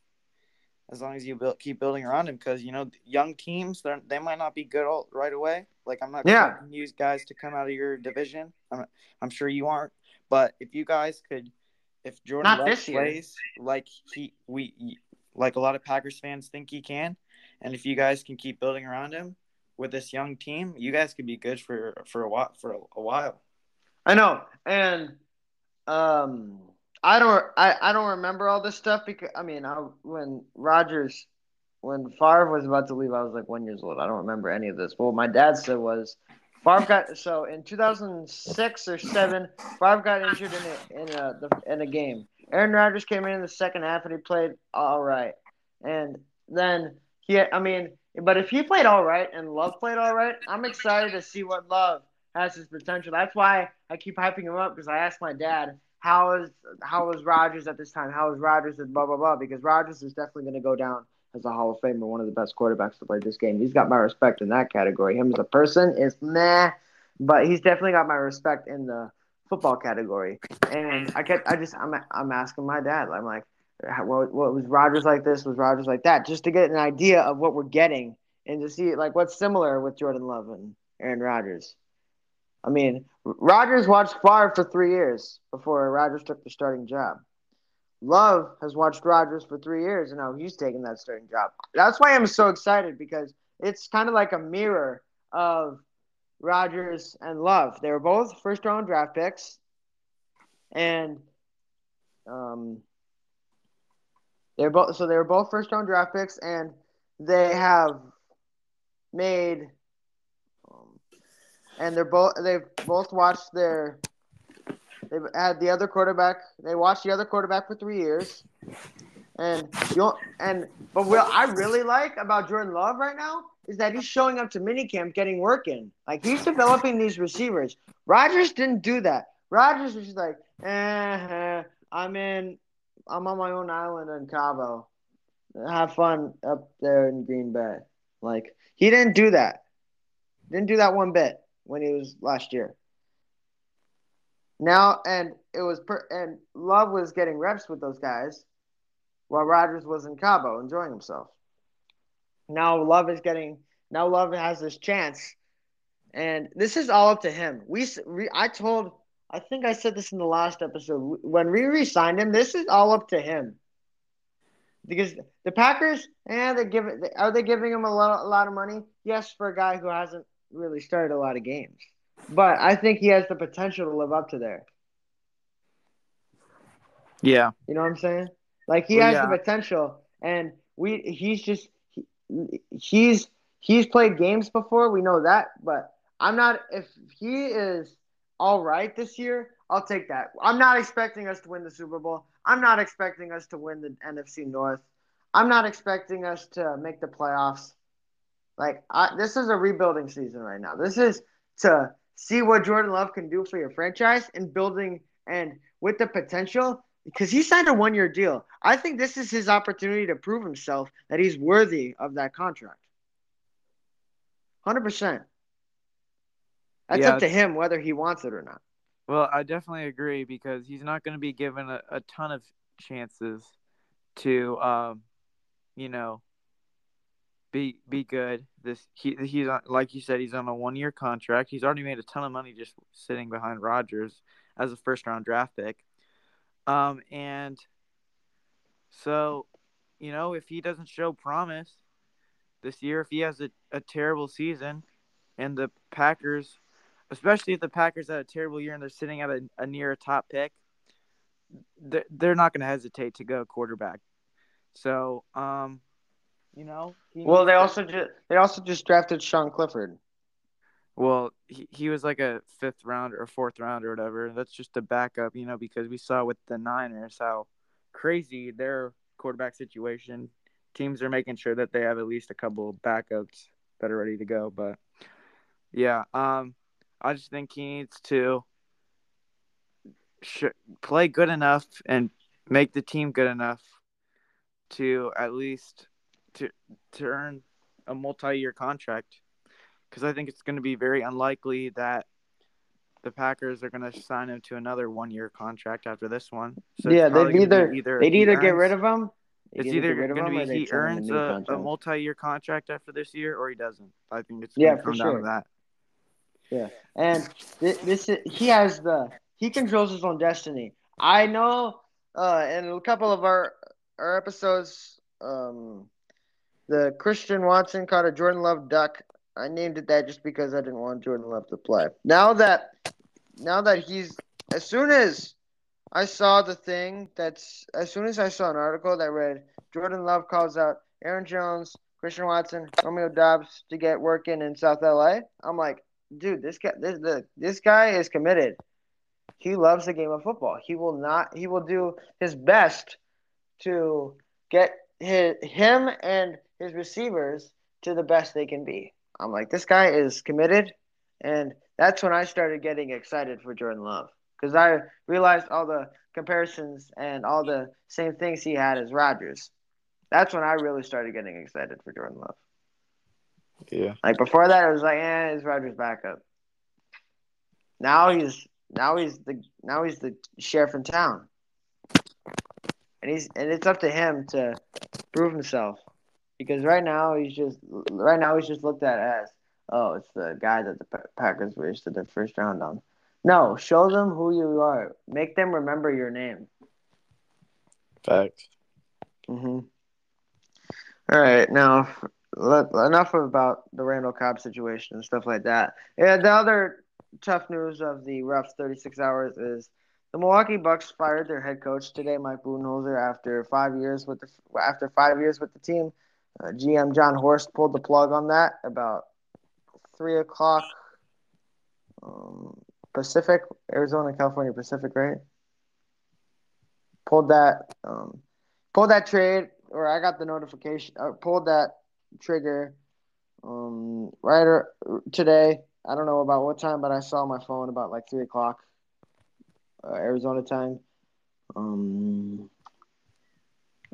as long as you build, keep building around him because you know young teams they they might not be good all, right away. Like I'm not Yeah. you guys to come out of your division. I'm I'm sure you aren't. But if you guys could, if Jordan Not Love this year. plays like he we like a lot of Packers fans think he can, and if you guys can keep building around him with this young team, you guys could be good for for a while for a, a while. I know, and um, I don't, I, I don't remember all this stuff because I mean, I, when Rodgers, when Favre was about to leave, I was like one years old. I don't remember any of this. But what my dad said was, Favre got so in 2006 or seven, Favre got injured in a in a the, in a game. Aaron Rodgers came in in the second half and he played all right, and then he, I mean, but if he played all right and Love played all right, I'm excited to see what Love has his potential. That's why I keep hyping him up because I asked my dad how is how is Rodgers at this time? How is Rodgers at blah blah blah? Because Rodgers is definitely going to go down as a Hall of Famer, one of the best quarterbacks to play this game. He's got my respect in that category. Him as a person is meh, but he's definitely got my respect in the football category. And I kept I just I'm I'm asking my dad. I'm like, what, what was Rodgers like this? Was Rodgers like that? Just to get an idea of what we're getting and to see like what's similar with Jordan Love and Aaron Rodgers. I mean, Rodgers watched Favre for three years before Rodgers took the starting job. Love has watched Rodgers for three years, and now he's taking that starting job. That's why I'm so excited because it's kind of like a mirror of Rodgers and Love. They were both first round draft picks, and um, they're both so they were both first round draft picks, and they have made and they're both they've both watched their they've had the other quarterback they watched the other quarterback for three years. And you and but what I really like about Jordan Love right now is that he's showing up to minicamp getting work in. Like he's developing these receivers. Rodgers didn't do that. Rodgers was just like eh, I'm in I'm on my own island in Cabo. Have fun up there in Green Bay. Like he didn't do that. Didn't do that one bit when he was last year. Now and it was per, and Love was getting reps with those guys, while Rodgers was in Cabo enjoying himself. Now Love is getting now Love has this chance, and this is all up to him. We I told I think I said this in the last episode when we re-signed him. This is all up to him. Because the Packers, eh, and they give. Are they giving him a lot, a lot of money? Yes, for a guy who hasn't really started a lot of games. But I think he has the potential to live up to there. Yeah. You know what I'm saying? Like he has yeah. the potential and we he's just he, he's he's played games before, we know that, but I'm not if he is all right this year, I'll take that. I'm not expecting us to win the Super Bowl. I'm not expecting us to win the NFC North. I'm not expecting us to make the playoffs. Like I, this is a rebuilding season right now. This is to see what Jordan Love can do for your franchise and building and with the potential because he signed a one-year deal. I think this is his opportunity to prove himself that he's worthy of that contract. Hundred percent. That's Yeah. up to him whether he wants it or not. Well, I definitely agree because he's not going to be given a, a ton of chances to, um, you know, be be good. This he he's on, like you said, he's on a one year contract. He's already made a ton of money just sitting behind Rodgers as a first round draft pick. Um, and so, you know, if he doesn't show promise this year, if he has a, a terrible season, and the Packers, especially if the Packers had a terrible year and they're sitting at a, a near a top pick, they're, they're not going to hesitate to go quarterback. So, um, you know. Well, they to... also just they also just drafted Sean Clifford. Well, he, he was like a fifth round or fourth round or whatever. That's just a backup, you know, because we saw with the Niners how crazy their quarterback situation. Teams are making sure that they have at least a couple backups that are ready to go. But yeah, um, I just think he needs to sh- play good enough and make the team good enough to at least to to earn a multi-year contract because I think it's going to be very unlikely that the Packers are going to sign him to another one-year contract after this one. So yeah, they'd either, either they'd either get rid of him. It's either going to be he earns a, a, multi-year contract after this year or he doesn't. I think it's yeah, down sure. that. Yeah, and this, this is, he has the he controls his own destiny. I know. Uh, in a couple of our our episodes, um, the Christian Watson caught a Jordan Love duck. I named it that just because I didn't want Jordan Love to play. Now that now that he's as soon as I saw the thing that's as soon as I saw an article that read Jordan Love calls out Aaron Jones, Christian Watson, Romeo Doubs to get working in South LA. I'm like, dude, this guy this the this guy is committed. He loves the game of football. He will not he will do his best to get his, him and his receivers to the best they can be. I'm like, this guy is committed, and that's when I started getting excited for Jordan Love because I realized all the comparisons and all the same things he had as Rodgers. That's when I really started getting excited for Jordan Love. Yeah. Like before that, it was like, eh, it's Rodgers' backup. Now he's now he's the now he's the sheriff in town, and he's and it's up to him to prove himself because right now he's just right now he's just looked at as oh it's the guy that the Packers wasted their first round on. No, show them who you are. Make them remember your name. Fact. Mhm. All right, now let, enough about the Randall Cobb situation and stuff like that. Yeah, the other tough news of the rough 36 hours is the Milwaukee Bucks fired their head coach today, Mike Budenholzer, after five years with the after five years with the team. Uh, GM Jon Horst pulled the plug on that about three o'clock um, Pacific, Arizona, California Pacific, right? Pulled that, um, pulled that trade, or I got the notification, uh, pulled that trigger um, right or, today. I don't know about what time, but I saw my phone about like three o'clock uh, Arizona time. Um,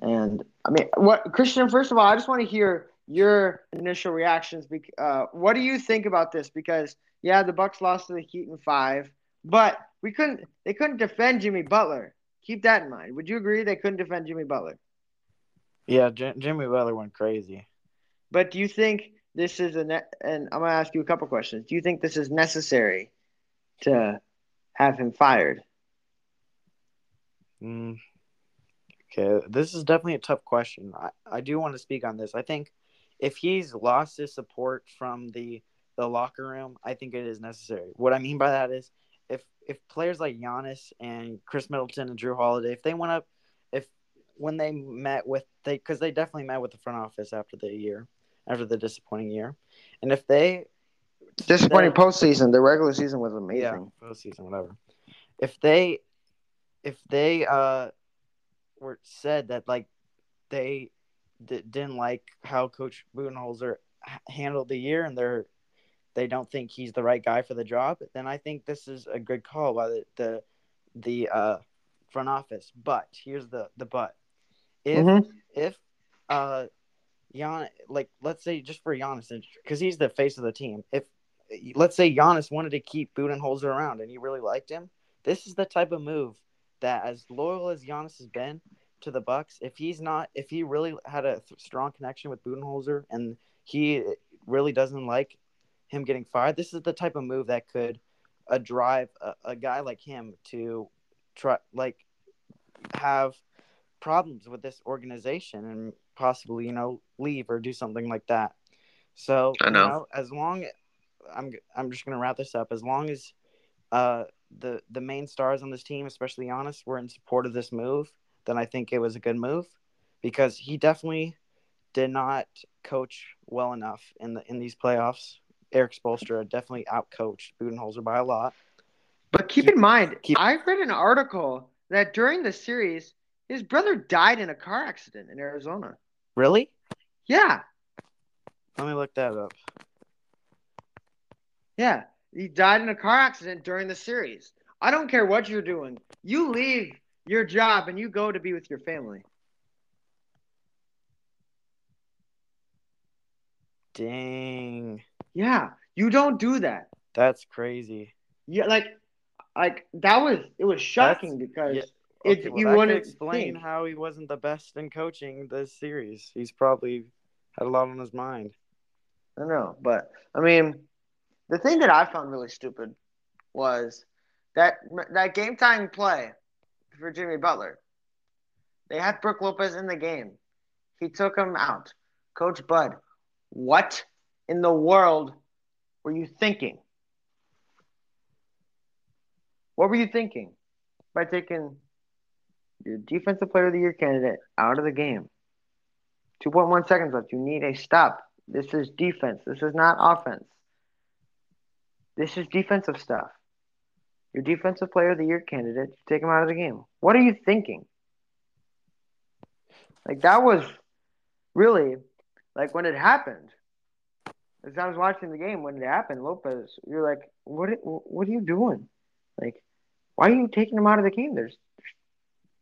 and I mean, what Christian? First of all, I just want to hear your initial reactions. Uh, what do you think about this? Because yeah, the Bucks lost to the Heat in five, but we couldn't. They couldn't defend Jimmy Butler. Keep that in mind. Would you agree they couldn't defend Jimmy Butler? Yeah, J- Jimmy Butler went crazy. But do you think this is a ne- and I'm gonna ask you a couple questions. Do you think this is necessary to have him fired? Mm, okay, this is definitely a tough question. I, I do want to speak on this. I think if he's lost his support from the the locker room, I think it is necessary. What I mean by that is if if players like Giannis and Khris Middleton and Jrue Holiday, if they went up, if when they met with they because they definitely met with the front office after the year, after the disappointing year, and if they disappointing then, postseason, the regular season was amazing. Yeah, postseason, whatever. If they if they uh were said that like they d- didn't like how Coach Budenholzer handled the year and they're they don't think he's the right guy for the job, then I think this is a good call by the the, the uh, front office. But here's the the but if mm-hmm. if uh Gian like let's say just for Giannis because he's the face of the team. If let's say Giannis wanted to keep Budenholzer around and he really liked him, this is the type of move that as loyal as Giannis has been to the Bucks, if he's not, if he really had a th- strong connection with Budenholzer and he really doesn't like him getting fired, this is the type of move that could uh, drive a, a guy like him to try, like, have problems with this organization and possibly you know leave or do something like that. So I know. You know as long I'm I'm just gonna wrap this up. As long as uh the the main stars on this team, especially Giannis, were in support of this move, then I think it was a good move because he definitely did not coach well enough in the in these playoffs. Erik Spoelstra definitely outcoached Budenholzer by a lot. But keep, Keep- in mind, keep- I read an article that during the series, his brother died in a car accident in Arizona. Really? Yeah, Let me look that up. yeah. He died in a car accident during the series. I don't care what you're doing. You leave your job and you go to be with your family. Dang, Yeah, you don't do that. that's crazy. Yeah, like, like that was it was shocking because yeah, it well, you could wouldn't explain think. how he wasn't the best in coaching this series. He's probably had a lot on his mind. I know, but I mean, the thing that I found really stupid was that that game time play for Jimmy Butler. They had Brook Lopez in the game. He took him out. Coach Bud, what in the world were you thinking? What were you thinking by taking your defensive player of the year candidate out of the game? 2.1 seconds left. You need a stop. This is defense. This is not offense. This is defensive stuff. Your defensive player of the year candidate, you take him out of the game. What are you thinking? Like that was really like when it happened. As I was watching the game when it happened, Lopez, you're like, what? What are you doing? Like, why are you taking him out of the game? There's,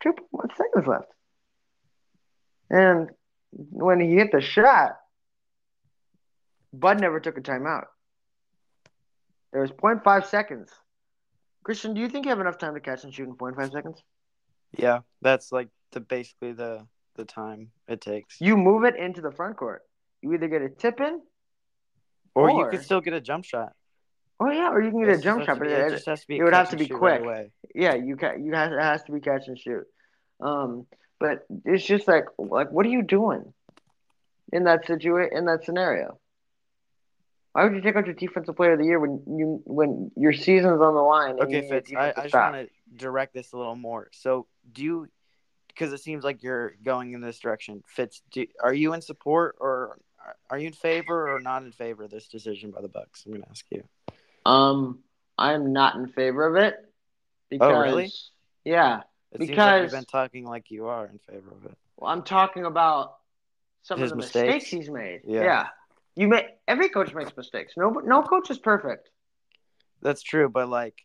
there's 2.1 seconds left. And when he hit the shot, Bud never took a timeout. There was 0.5 seconds. Christian, do you think you have enough time to catch and shoot in 0.5 seconds? Yeah, that's like the basically the the time it takes. You move it into the front court. You either get a tip in, or, you or- could still get a jump shot. oh yeah, or you can get It's a jump shot. But it, it just has to be. it would have to be quick. Right yeah, you can you have it has to be catch and shoot. Um, but it's just like like what are you doing in that situation in that scenario? Why would you take out your defensive player of the year when you when your season's on the line? Okay, Fitz, I, I just want to direct this a little more. So, do you, because it seems like you're going in this direction, Fitz, do, are you in support or are you in favor or not in favor of this decision by the Bucks? I'm going to ask you. Um, I'm not in favor of it because Oh, really? yeah, It seems like you've been talking like you are in favor of it. well, I'm talking about some His of the mistakes? mistakes he's made. Yeah. Yeah, you make every coach makes mistakes. No, no coach is perfect. That's true, but like,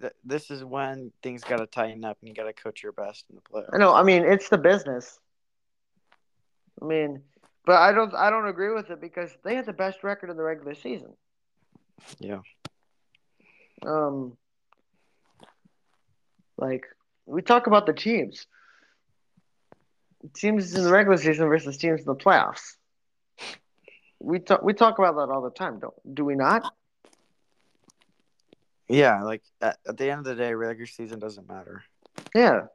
th- this is when things got to tighten up and you got to coach your best in the playoffs. I know. I mean, it's the business. I mean, but I don't. I don't agree with it because they had the best record in the regular season. Yeah. Um, like we talk about the teams, teams in the regular season versus teams in the playoffs. We talk. We talk about that all the time, don't do we not? Yeah, like at, at the end of the day, regular season doesn't matter. Yeah.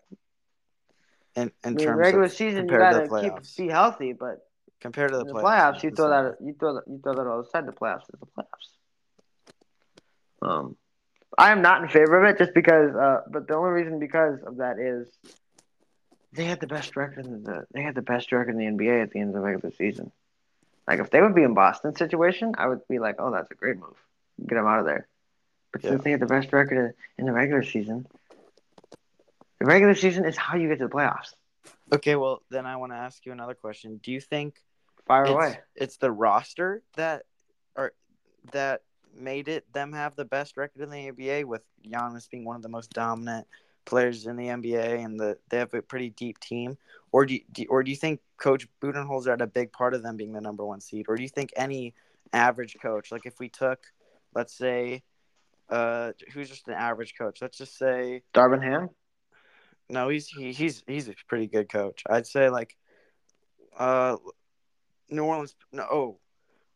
In, I in mean, terms regular season, you gotta keep be healthy, but compared to the the playoffs, playoffs, you throw that you throw that you throw that all aside. The playoffs is the playoffs. Um, I am not in favor of it just because. Uh, but the only reason because of that is they had the best record in the they had the best record in the NBA at the end of the regular season. Like if they would be in Boston situation, I would be like, oh, that's a great move. Get them out of there. But Yeah. since they had the best record in the regular season, the regular season is how you get to the playoffs. Okay, well then I want to ask you another question. Do you think Fire it's, away. it's the roster that or that made it them have the best record in the NBA with Giannis being one of the most dominant players in the NBA and the they have a pretty deep team, or do you, do, or do you think Coach Budenholzer had a big part of them being the number one seed, or do you think any average coach, like if we took, let's say, uh, who's just an average coach, let's just say Darvin Ham. no, he's he, he's he's a pretty good coach. I'd say like uh New Orleans no oh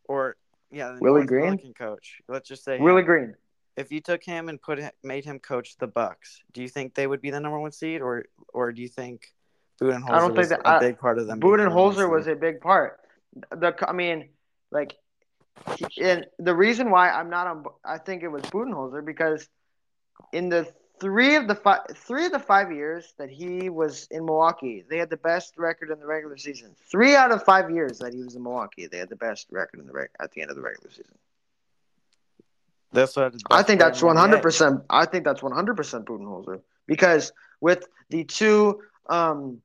or yeah, Willie Green? Pelican coach. Let's just say Willie him. Green. If you took him and put made him coach the Bucks, do you think they would be the number one seed, or or do you think Budenholzer I don't think that, a big part of them? Budenholzer was a big part. The I mean, like, and the reason why I'm not on, I think it was Budenholzer because in the three of the five three of the five years that he was in Milwaukee, they had the best record in the regular season. Three out of five years that he was in Milwaukee, they had the best record in the reg- at the end of the regular season. That's what I think that's one hundred percent. I think that's one hundred percent Budenholzer because with the two, um,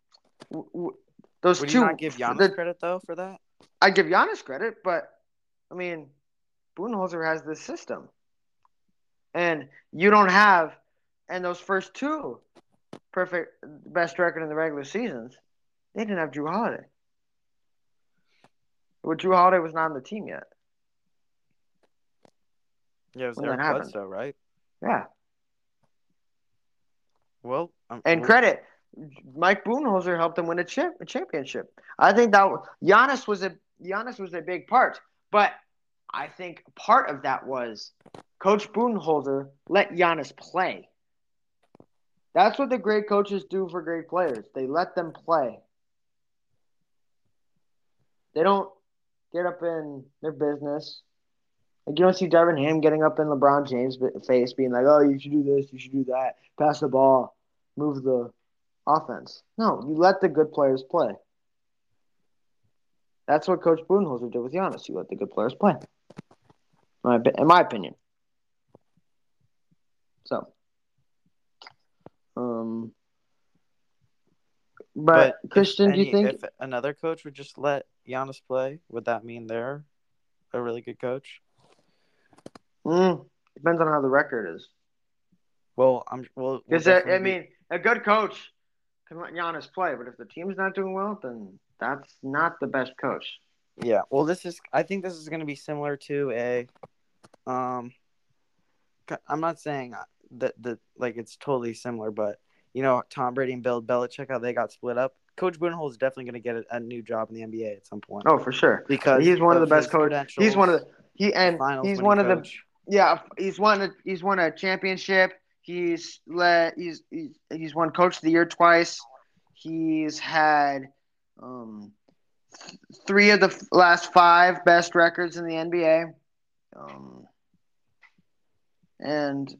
w- w- those Would two. you not give Giannis the, credit though for that? I give Giannis credit, but I mean, Budenholzer has this system, and you don't have, and those first two, perfect best record in the regular seasons, they didn't have Jrue Holiday. Well, Jrue Holiday was not on the team yet. Yeah, it was Eric Bledsoe, right? Yeah. Well, um, and credit, Mike Budenholzer helped him win a, chip, a championship. I think that Giannis was a Giannis was a big part, but I think part of that was Coach Budenholzer let Giannis play. That's what the great coaches do for great players. They let them play. They don't get up in their business. Like you don't see Darvin Ham getting up in LeBron James' face, being like, "Oh, you should do this, you should do that, pass the ball, move the offense." No, you let the good players play. That's what Coach Budenholzer did with Giannis. You let the good players play. In my opinion. So, um, but, but Christian, any, do you think if another coach would just let Giannis play, would that mean they're a really good coach? Mm, depends on how the record is. Well, I'm well. We'll I mean, a good coach can let Giannis play, but if the team's not doing well, then that's not the best coach. Yeah. Well, this is. I think this is going to be similar to a. Um. I'm not saying that that like it's totally similar, but you know, Tom Brady and Bill Belichick, how they got split up. Coach Budenholzer is definitely going to get a, a, new job in the NBA at some point. Oh, for sure. Because he's one of, of the best coaches. He's one of the he and he's one of coach. the yeah, he's won a he's won a championship. He's led he's he's, he's won coach of the year twice. He's had um, th- three of the last five best records in the NBA. Um, and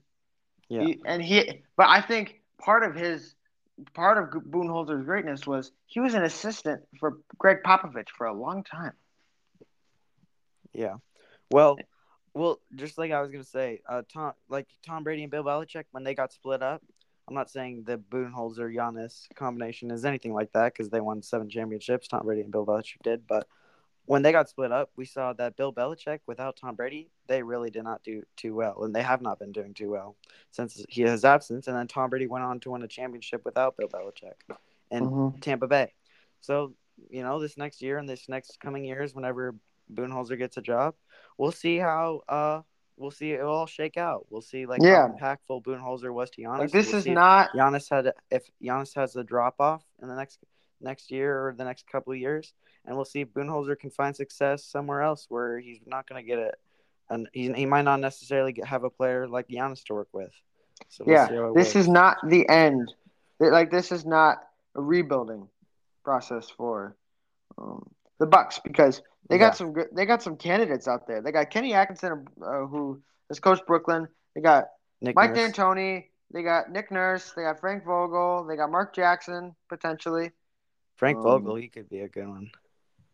yeah, he, and he but I think part of his part of Budenholzer's greatness was he was an assistant for Gregg Popovich for a long time. Yeah. Well, well, just like I was gonna say, uh, Tom, like Tom Brady and Bill Belichick, when they got split up, I'm not saying the Budenholzer Giannis combination is anything like that because they won seven championships. Tom Brady and Bill Belichick did, but when they got split up, we saw that Bill Belichick, without Tom Brady, they really did not do too well, and they have not been doing too well since he his absence. And then Tom Brady went on to win a championship without Bill Belichick in mm-hmm. Tampa Bay. So you know, this next year and this next coming years, whenever Budenholzer gets a job, we'll see how uh we'll see it all shake out. We'll see like yeah. how impactful Budenholzer was to Giannis. Like this we'll is not Giannis had if Giannis has a drop off in the next next year or the next couple of years, and we'll see if Budenholzer can find success somewhere else where he's not going to get it, and he he might not necessarily get, have a player like Giannis to work with. So we'll yeah, this is not the end. Like this is not a rebuilding process for um, the Bucks because they yeah. got some good. They got some candidates out there. They got Kenny Atkinson, uh, who has coached Brooklyn. They got Nick Mike Nurse. D'Antoni. They got Nick Nurse. They got Frank Vogel. They got Mark Jackson potentially. Frank um, Vogel, he could be a good one.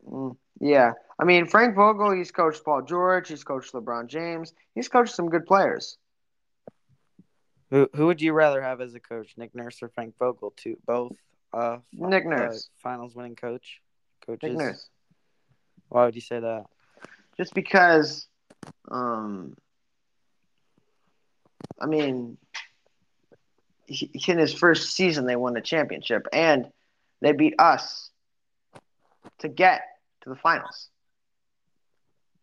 Mm, yeah, I mean Frank Vogel. He's coached Paul George. He's coached LeBron James. He's coached some good players. Who who would you rather have as a coach, Nick Nurse or Frank Vogel? Two both. Uh, Nick Nurse, uh, finals winning coach. Coaches. Nick Nurse. Why would you say that? Just because, um, I mean, he, in his first season they won the championship and they beat us to get to the finals.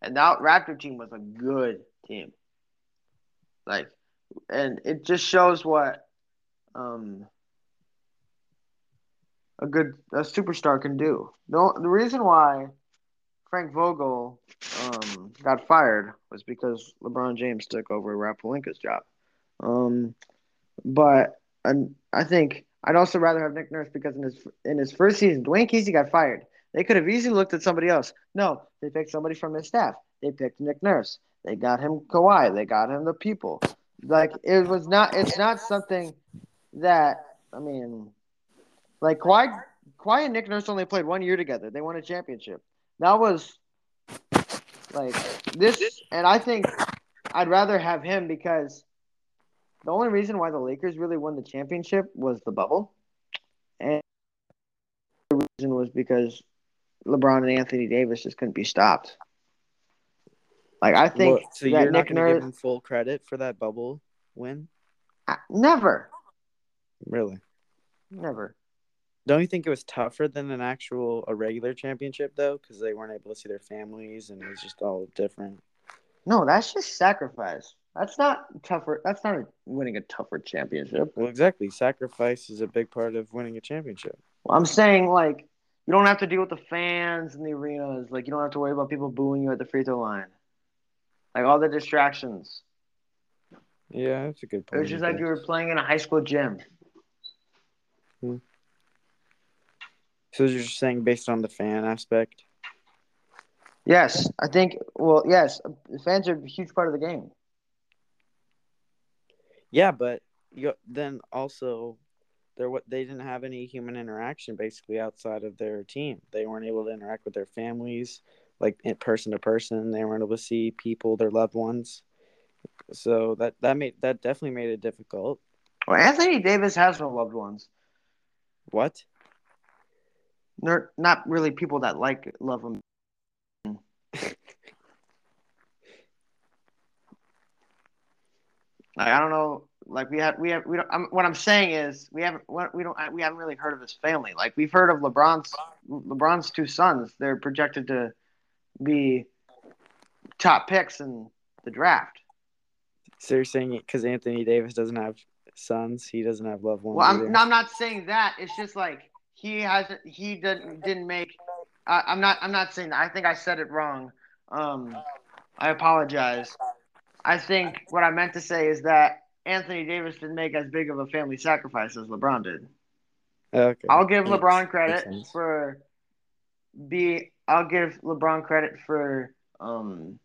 And that Raptor team was a good team. Like, and it just shows what um, a good a superstar can do. The, the reason why Frank Vogel um, got fired was because LeBron James took over Rob Pelinka's job. Um, but and I think I'd also rather have Nick Nurse because in his in his first season, Dwane Casey got fired. They could have easily looked at somebody else. No, they picked somebody from his staff. They picked Nick Nurse. They got him Kawhi. They got him the people. Like it was not. It's not something that I mean, like Kawhi, Kawhi and Nick Nurse only played one year together. They won a championship. That was like this, and I think I'd rather have him because the only reason why the Lakers really won the championship was the bubble, and the reason was because LeBron and Anthony Davis just couldn't be stopped. Like I think so you're not Nick going to Nurse give him full credit for that bubble win? I- never, Really? never. Don't you think it was tougher than an actual a regular championship though, because they weren't able to see their families and it was just all different. No, that's just sacrifice. That's not tougher. That's not winning a tougher championship. Well, exactly. Sacrifice is a big part of winning a championship. Well, I'm saying like you don't have to deal with the fans in the arenas. Like you don't have to worry about people booing you at the free throw line. Like all the distractions. Yeah, that's a good It point. was just like you were playing in a high school gym. Hmm. So you're saying based on the fan aspect. Yes, I think. Well, yes, fans are a huge part of the game. Yeah, but you then also there what they didn't have any human interaction basically outside of their team. They weren't able to interact with their families like person to person. They weren't able to see people, their loved ones. So that that made that definitely made it difficult. Well, Anthony Davis has no loved ones. What? They're not really people that like love him. Like I don't know. Like we have, we have, we don't. I'm, what I'm saying is, we haven't, what- we don't, we haven't really heard of his family. Like we've heard of LeBron's, LeBron's two sons. They're projected to be top picks in the draft. So you're saying because Anthony Davis doesn't have sons, he doesn't have loved ones. Well. I'm, no, I'm not saying that. It's just like he hasn't, he didn't, didn't make. I I'm not, I'm not saying that. I think I said it wrong. Um, I apologize. I think what I meant to say is that Anthony Davis didn't make as big of a family sacrifice as LeBron did. Okay. I'll give LeBron credit for be. I'll give LeBron credit for um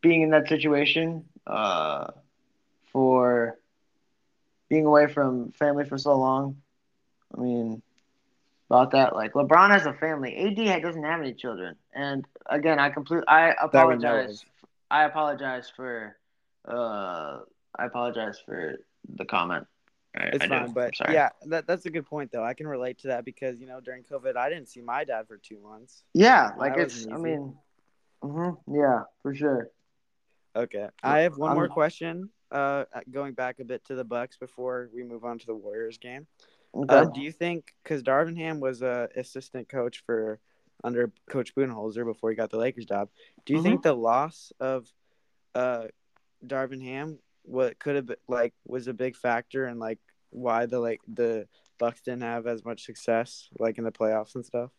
being in that situation. Uh, for being away from family for so long. I mean, about that, like LeBron has a family. AD doesn't have any children, and again, I complete. I That we know apologize. I apologize for. Uh, I apologize for the comment. I, It's I fine, but yeah, that that's a good point though. I can relate to that because you know during COVID, I didn't see my dad for two months. Yeah, like That it's. I mean, hmm yeah, for sure. Okay, I have one more I'm- question. Uh, going back a bit to the Bucks before we move on to the Warriors game. Okay. Uh, do you think because Darvin Ham was a assistant coach for under Coach Budenholzer before he got the Lakers job? Do you Mhm. think the loss of uh Darvin Ham what could have been like was a big factor in like why the like the Bucks didn't have as much success like in the playoffs and stuff?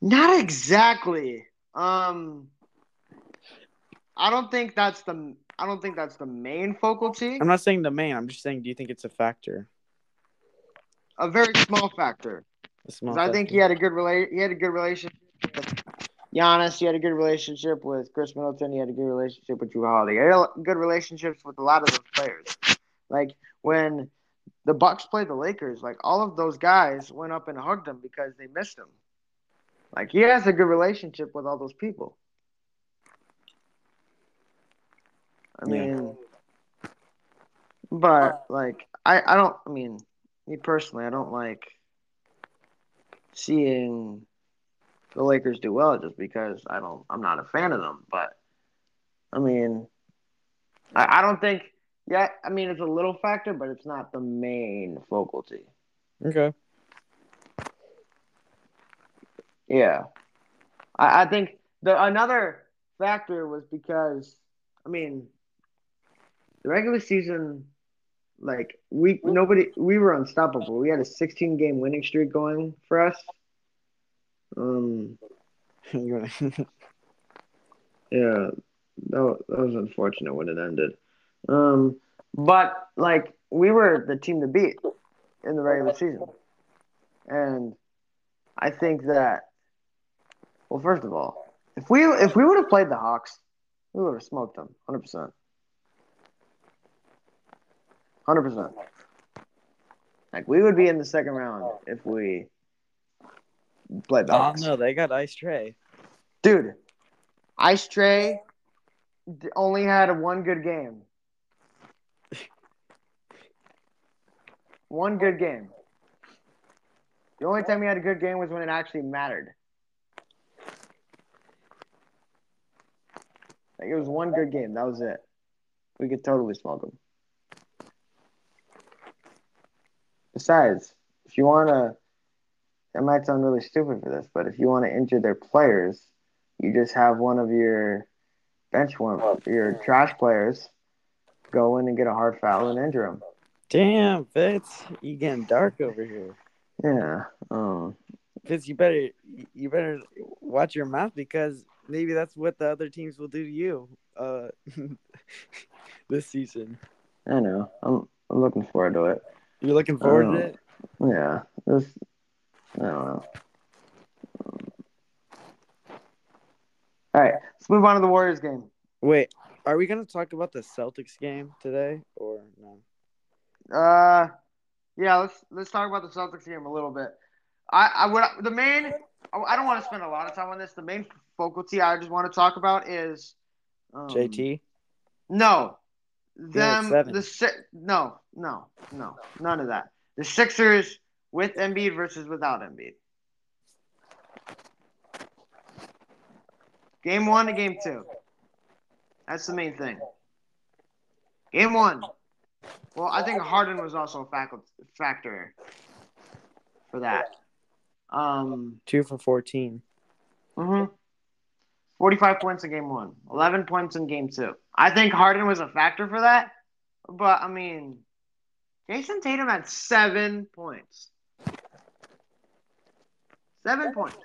Not exactly. Um, I don't think that's the. I don't think that's the main focal I'm not saying the main. I'm just saying, do you think it's a factor? A very small factor. Small I think he had a good rela- He had a good relationship with Giannis. He had a good relationship with Khris Middleton. He had a good relationship with Jrue Holiday. He had a- good relationships with a lot of those players. Like when the Bucks played the Lakers, like all of those guys went up and hugged him because they missed him. Like he has a good relationship with all those people. I Yeah. mean, but like I, I don't. I mean, me personally, I don't like seeing the Lakers do well just because I don't. I'm not a fan of them. But I mean, I, I don't think. Yeah, I mean it's a little factor, but it's not the main focal Okay. Yeah, I, I think the another factor was because I mean the regular season, like we nobody we were unstoppable. We had a 16 game winning streak going for us. Um, *laughs* Yeah, that, that was unfortunate when it ended. Um, but like we were the team to beat in the regular season, and I think that. Well, first of all, if we if we would have played the Hawks, we would have smoked them, hundred percent, hundred percent. Like we would be in the second round if we played the oh Hawks. no, they got Ice Trae. Dude, Ice Trae only had one good game. One good game. The only time he had a good game was when it actually mattered. Like it was one good game. That was it. We could totally smoke him. Besides, if you want to, that might sound really stupid for this, but if you want to injure their players, you just have one of your bench one, your trash players, go in and get a hard foul and injure him. Damn, Fitz, you getting dark over here. Yeah. Um. Fitz, you better you better watch your mouth because maybe that's what the other teams will do to you uh *laughs* this season. I know. I'm. I'm looking forward to it. You're looking forward Oh. to it? Yeah. This. I don't know. All right. Let's move on to the Warriors game. Wait, are we gonna talk about the Celtics game today or no? Uh, yeah. Let's let's talk about the Celtics game a little bit. I I would the main. I don't want to spend a lot of time on this. The main faculty I just want to talk about is um, JT? No, them the Si- no no no none of that. The Sixers with Embiid versus without Embiid. Game one to game two. That's the main thing. Game one. Well, I think Harden was also a factor for that. Um, Two for fourteen. hmm 45 points in game one, 11 points in game two. I think Harden was a factor for that. But, I mean, Jayson Tatum had seven points. Seven points.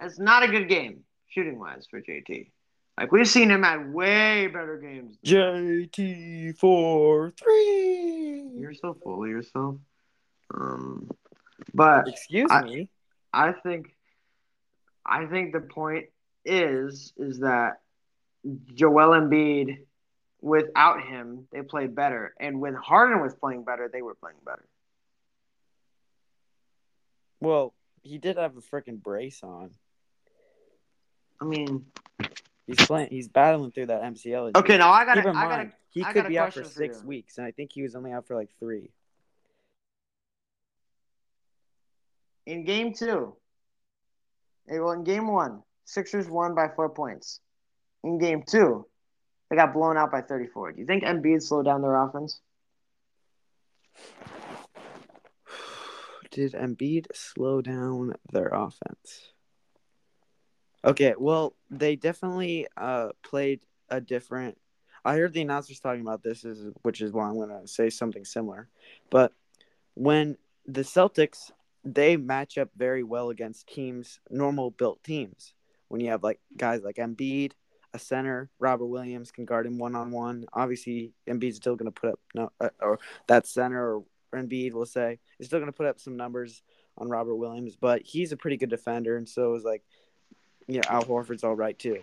That's not a good game, shooting wise, for JT. Like, we've seen him at way better games. JT for three. You're so full of yourself. Um, but Excuse I- me. I think I think the point is is that Joel Embiid without him they played better and when Harden was playing better they were playing better. Well, he did have a freaking brace on. I mean, He's playing. He's battling through that MCL. injury. okay, now I gotta in I got he I could got be out for six you. weeks, and I think he was only out for like three. in game 2. Hey, well in game 1, Sixers won by 4 points. In game 2, they got blown out by 34. Do you think Embiid slowed down their offense? Did Embiid slow down their offense? Okay, well, they definitely uh played a different. I heard the announcers talking about this, is which is why I'm going to say something similar. But when the Celtics, they match up very well against teams, normal built teams. When you have like guys like Embiid, a center, Robert Williams can guard him one on one. Obviously, Embiid's still going to put up no, uh, or that center or Embiid will say is still going to put up some numbers on Robert Williams, but he's a pretty good defender, and so is like, you know, Al Horford's all right too.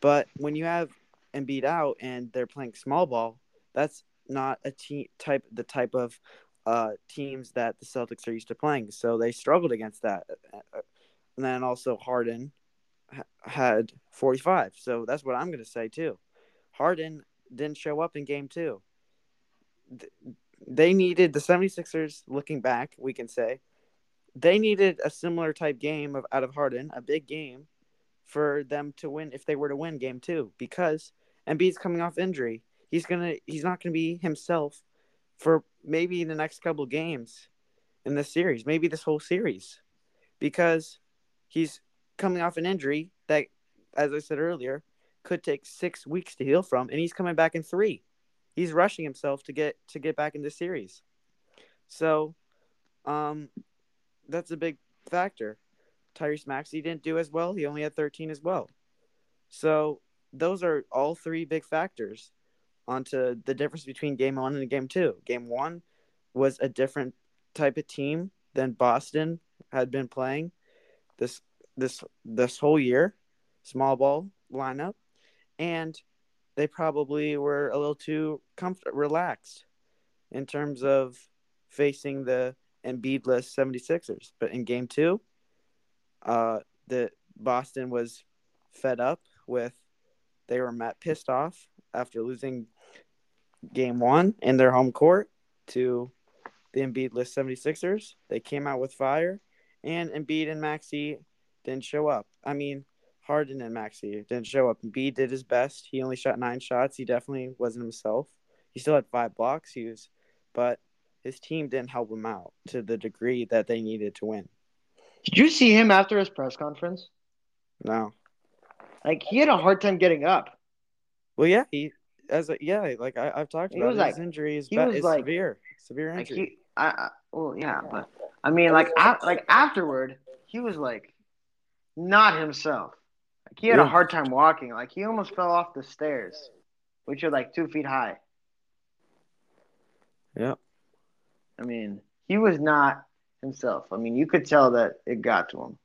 But when you have Embiid out and they're playing small ball, that's not a team type the type of uh, teams that the Celtics are used to playing. So they struggled against that. And then also Harden ha- had 45. So that's what I'm going to say too. Harden didn't show up in game two. They needed the 76ers, looking back, we can say, they needed a similar type game of out of Harden, a big game, for them to win if they were to win game two because Embiid's coming off injury. He's gonna he's not gonna be himself for maybe the next couple games in this series, maybe this whole series, because he's coming off an injury that, as I said earlier, could take six weeks to heal from, and he's coming back in three. He's rushing himself to get to get back in this series. So, um, that's a big factor. Tyrese Maxey didn't do as well. He only had 13 as well. So those are all three big factors onto the difference between game one and game two. Game one was a different type of team than Boston had been playing this this this whole year, small ball lineup, and they probably were a little too comfort relaxed in terms of facing the Embiidless 76ers. But in game two, uh, the Boston was fed up with they were met pissed off after losing game one in their home court to the Embiidless 76ers. They came out with fire, and Embiid and Maxey didn't show up. I mean, Harden and Maxey didn't show up. B did his best. He only shot nine shots. He definitely wasn't himself. He still had five blocks. He was, but his team didn't help him out to the degree that they needed to win. Did you see him after his press conference? No. Like he had a hard time getting up. Well, yeah, he as a yeah, like I, have talked He about was his like- injury is, he was like- severe, severe Like he, I, I well, yeah, but I mean, like, like afterward, he was like not himself. Like he had a hard time walking. Like he almost fell off the stairs, which are like two feet high. yeah, I mean, he was not himself. I mean, you could tell that it got to him.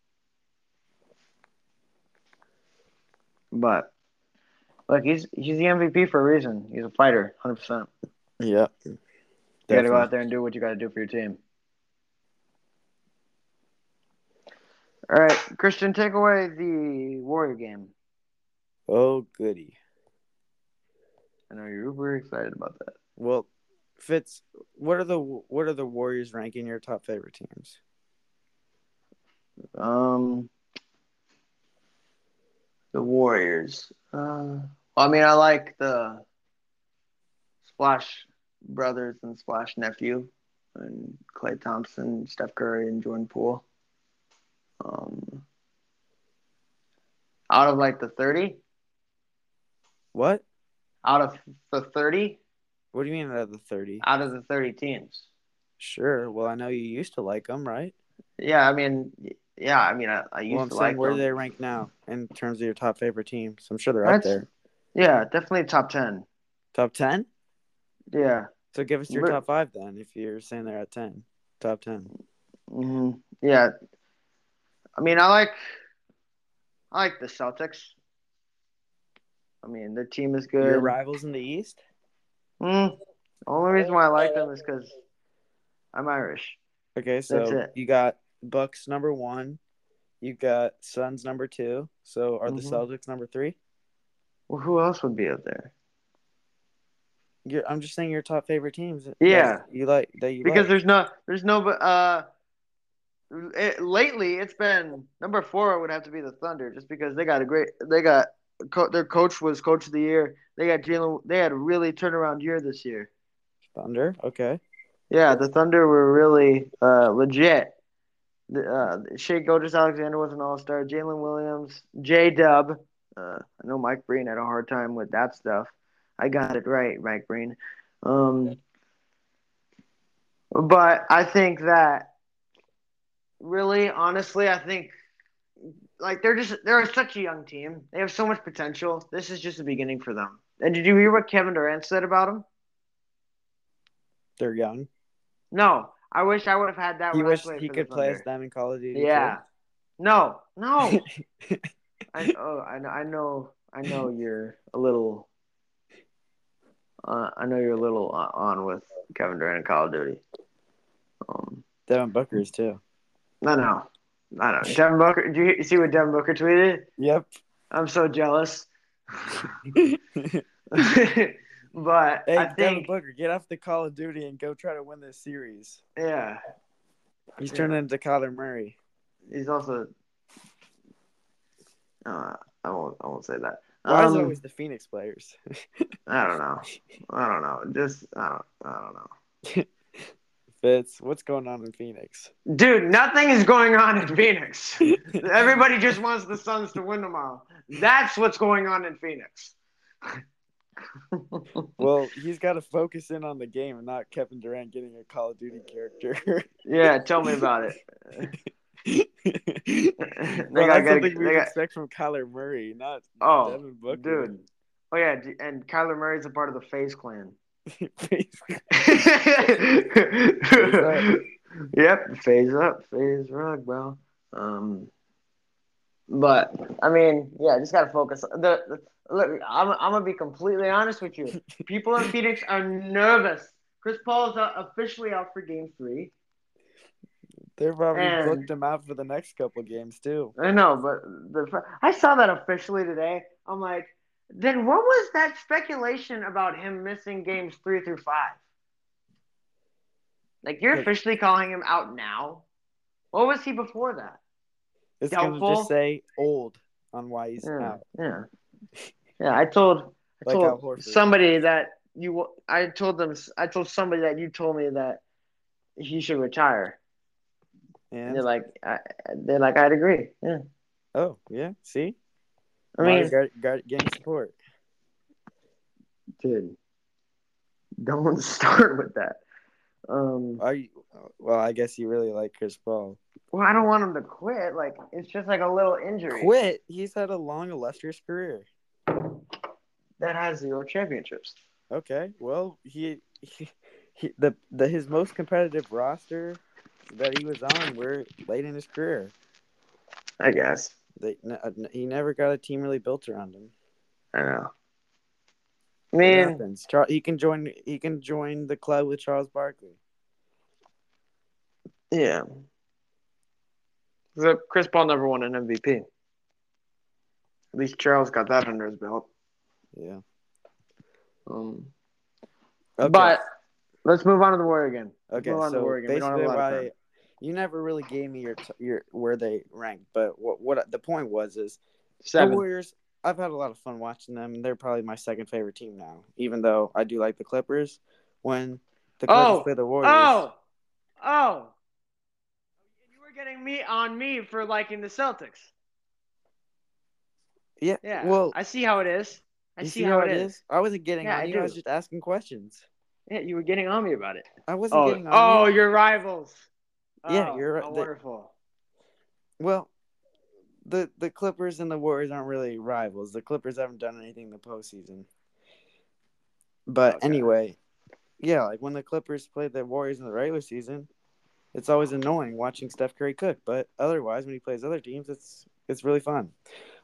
But look, he's he's the MVP for a reason. He's a fighter, hundred percent. yeah. You got to go out there and do what you got to do for your team. All right, Christian, take away the Warrior game. Oh goody. I know you're very excited about that. Well, Fitz, what are the what are the Warriors ranking your top favorite teams? Um, the Warriors. Uh, well, I mean, I like the Splash brothers and Splash nephew, and Klay Thompson, Steph Curry, and Jordan Poole. Um, out of like the thirty, What? out of the thirty, What do you mean out of the thirty? out of the thirty teams. Sure. Well, I know you used to like them, right? Yeah, I mean, yeah, I mean, I, I used Well, I'm to saying like where them. do they rank now in terms of your top favorite teams? I'm sure they're up That's- there. Yeah, definitely top ten. Top ten. Yeah. So give us your But- top five then, if you're saying they're at ten. Top ten. hmm Yeah. I mean, I like I like the Celtics. I mean, their team is good. Your rivals in the East. Mm, the only reason why I like them is because I'm Irish. Okay, so you got Bucks number one, you got Suns number two. So are the Mhm. Celtics number three? Well, who else would be up there? You're, I'm just saying your top favorite teams. Yeah. you like that you Because like. there's no, there's no, uh, it, lately it's been number four would have to be the Thunder, just because they got a great, they got co- their coach was coach of the year. They got Jalen. They had a really turnaround year this year. Thunder. Okay. Yeah, the Thunder were really uh, legit. The, uh, Shai Alexander was an All Star. Jalen Williams, J Dub. Uh, I know Mike Breen had a hard time with that stuff. I got it right, Mike Breen. Um, but I think that really, honestly, I think like they're just they're such a young team. They have so much potential. This is just the beginning for them. And did you hear what Kevin Durant said about them? They're young. No, I wish I would have had that. He wish he could play as them in Call of Duty. Yeah. No, no. *laughs* I oh I know I know I know you're a little. Uh, I know you're a little on- with Kevin Durant and Call of Duty. Um, Devin Booker's too. No, no, I know. Devin Booker. Do you see what Devin Booker tweeted? Yep. I'm so jealous. *laughs* *laughs* but Hey, I Devin Booker, get off the Call of Duty and go try to win this series. yeah, He's Yeah. turning into Kyler Murray. he's also. Uh, I won't. I won't say that. Why is it Um, always the Phoenix players? I don't know. I don't know. Just I don't. I don't know. *laughs* Fitz, what's going on in Phoenix? Dude, nothing is going on in Phoenix. *laughs* Everybody just wants the Suns to win tomorrow. That's what's going on in Phoenix. *laughs* Well, he's got to focus in on the game and not Kevin Durant getting a Call of Duty character. yeah, tell me about it. *laughs* they Well, got that's something we got, expect from Kyler Murray, not oh, Devin Booker. dude. Oh yeah, and Kyler Murray's a part of the FaZe Clan. *laughs* up. yep, FaZe up, FaZe Rug, bro. Um, but I mean, yeah, just gotta focus. The, the look, I'm, I'm gonna be completely honest with you. People in Phoenix are nervous. Chris Paul is uh, officially out for Game Three. They're probably And- booked him out for the next couple games too. I know, but the I saw that officially today. I'm like, then what was that speculation about him missing games three through five? Like you're officially calling him out now. What was he before that? It's gonna just say old on why he's Yeah, out. yeah, yeah. I told I told somebody that you. I told them. I told somebody that you told me that he should retire. And And they're like, I, they're like, I'd agree. Yeah, oh yeah, see, I mean, got, got getting support. dude, don't *laughs* start with that. Um, Are you? Well, I guess you really like Chris Paul. well, I don't want him to quit. Like, it's just like a little injury Quit. He's had a long, illustrious career. that has zero championships. Okay, well, he, he, he the the his most competitive roster that he was on were late in his career. I guess. They, he never got a team really built around him. I know. I It mean, happens. Char- he can join. He can join the club with Charles Barkley. yeah. So Chris Paul never won an MVP. At least Charles got that under his belt. Yeah. Um, Okay. But let's move on to the Warrior again. okay. move on to So Oregon. We don't have a basically, lot why. You never really gave me your t- your where they ranked, but what what the point was is the Warriors. I've had a lot of fun watching them. They're probably my second favorite team now, even though I do like the Clippers. When the Clippers Oh, play the Warriors, Oh, oh. You were getting me on me for liking the Celtics. yeah, Yeah. Well, I see how it is. I you see, how, it is. I wasn't getting Yeah, on I you. I was just asking questions. Yeah, you were getting on me about it. I wasn't Oh, getting on. oh, you. your rivals. Yeah, Oh, you're right. oh, The- wonderful. Well, the the Clippers and the Warriors aren't really rivals. The Clippers haven't done anything in the postseason. But Okay. anyway, yeah, like when the Clippers play the Warriors in the regular season, it's always annoying watching Steph Curry cook. But otherwise, when he plays other teams, it's it's really fun.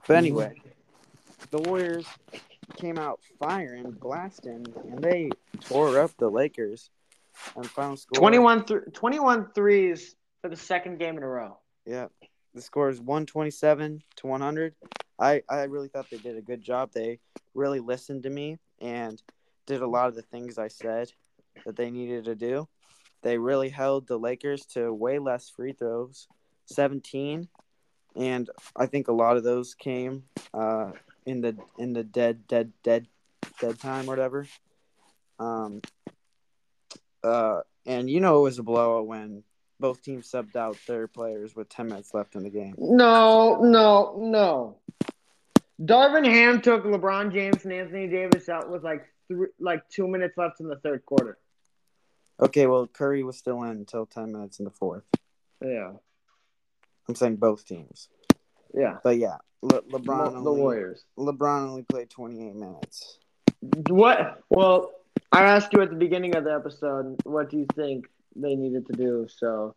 But mhm. anyway, the Warriors came out firing, blasting, and they tore up the Lakers. And final score 21, th- 21 threes for the second game in a row. Yeah. The score is 127 to 100. I, I really thought they did a good job. They really listened to me and did a lot of the things I said that they needed to do. They really held the Lakers to way less free throws, 17. And I think a lot of those came uh, in the in the dead dead dead dead time or whatever. Um uh and you know it was a blowout when both teams subbed out their players with 10 minutes left in the game. No, no, no. Darvin Ham took LeBron James and Anthony Davis out with like three, like two minutes left in the third quarter. Okay, well, Curry was still in until 10 minutes in the fourth. Yeah, I'm saying both teams. yeah. But yeah, Le- LeBron, the only, Warriors. LeBron only played 28 minutes. What? Well, I asked you at the beginning of the episode, what do you think they needed to do? So,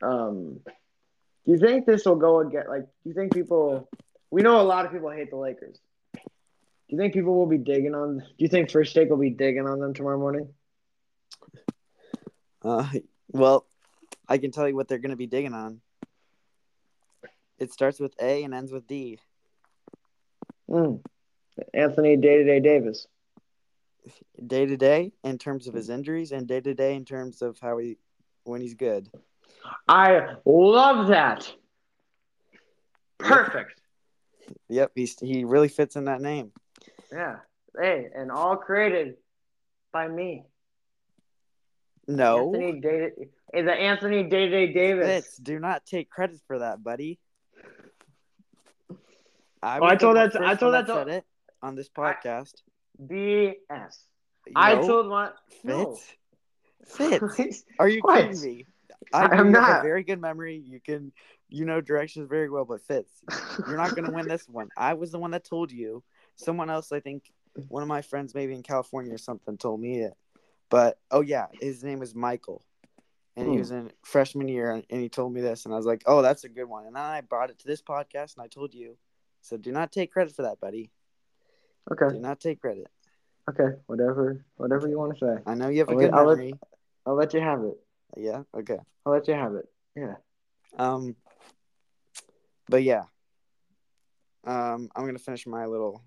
um, do you think this will go again? Like, do you think people? We know a lot of people hate the Lakers. Do you think people will be digging on? Do you think First Take will be digging on them tomorrow morning? Uh, well, I can tell you what they're going to be digging on. It starts with A and ends with D. Mm. Anthony Day to Day Davis. Day to day in terms of his mm. injuries, and day to day in terms of how he when he's good. I love that. Perfect. Yep, he's he really fits in that name. Yeah. Hey, and all created by me. No, Anthony Day is the Anthony Day Day Davis. Fitz, do not take credit for that, buddy. I, Oh, I told that I told that said it on this podcast. BS. I told my no. Fitz. Fitz, *laughs* are you What? kidding me? I I'm you have not. a very good memory. You can, you know, directions very well. But Fitz, you're not going to win this one. I was the one that told you. Someone else, I think, one of my friends, maybe in California or something, told me it. But oh yeah, his name is Michael, and he Hmm. was in freshman year, and he told me this, and I was like, oh, that's a good one. And then I brought it to this podcast, and I told you. So do not take credit for that, buddy. Okay. Do not take credit. Okay. Whatever. Whatever you want to say. I know you have a I'll good let- I'll let- memory. I'll let you have it. Yeah. Okay. I'll let you have it. Yeah. Um, but yeah, um, I'm gonna finish my little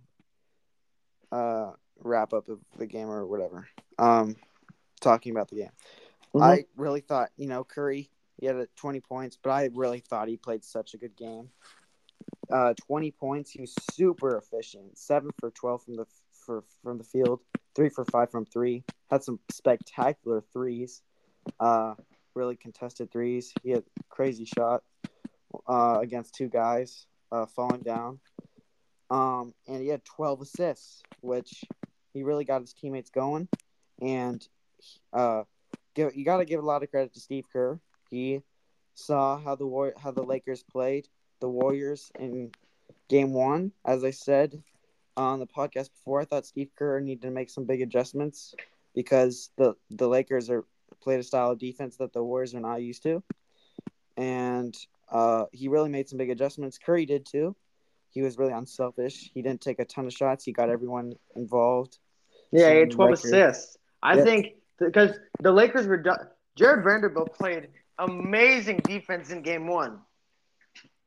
uh wrap up of the game or whatever. Um, talking about the game, Mhm. I really thought you know Curry he had 20 points, but I really thought he played such a good game. Uh, 20 points. He was super efficient. Seven for 12 from the for from the field. Three for five from three. Had some spectacular threes. Uh, really contested threes. He had crazy shot uh, against two guys uh, falling down. Um, and he had 12 assists, which he really got his teammates going. And uh, give, you got to give a lot of credit to Steve Kerr. He saw how the War- how the Lakers played the Warriors in Game One. As I said on the podcast before, I thought Steve Kerr needed to make some big adjustments because the the Lakers are played a style of defense that the Warriors are not used to, and uh, he really made some big adjustments. Curry did too. He was really unselfish. He didn't take a ton of shots. He got everyone involved. Yeah, he had 12 record. assists. I Yep. think because the Lakers were done. Jarred Vanderbilt played amazing defense in game one.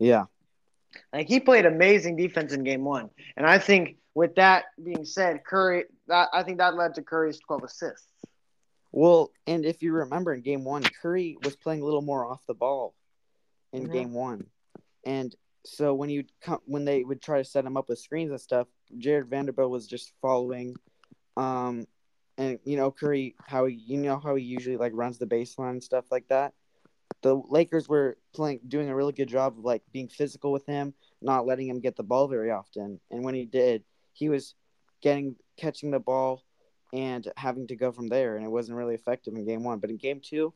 Yeah, Like he played amazing defense in game one. And I think with that being said, Curry that I think that led to Curry's 12 assists. Well, and if you remember in game one, Curry was playing a little more off the ball in Mhm. game one, and so when you come when they would try to set him up with screens and stuff, Jarred Vanderbilt was just following, um, and you know Curry how he you know how he usually like runs the baseline and stuff like that. The Lakers were playing doing a really good job of like being physical with him, not letting him get the ball very often, and when he did, he was getting catching the ball and having to go from there, and it wasn't really effective in game one. But in game two,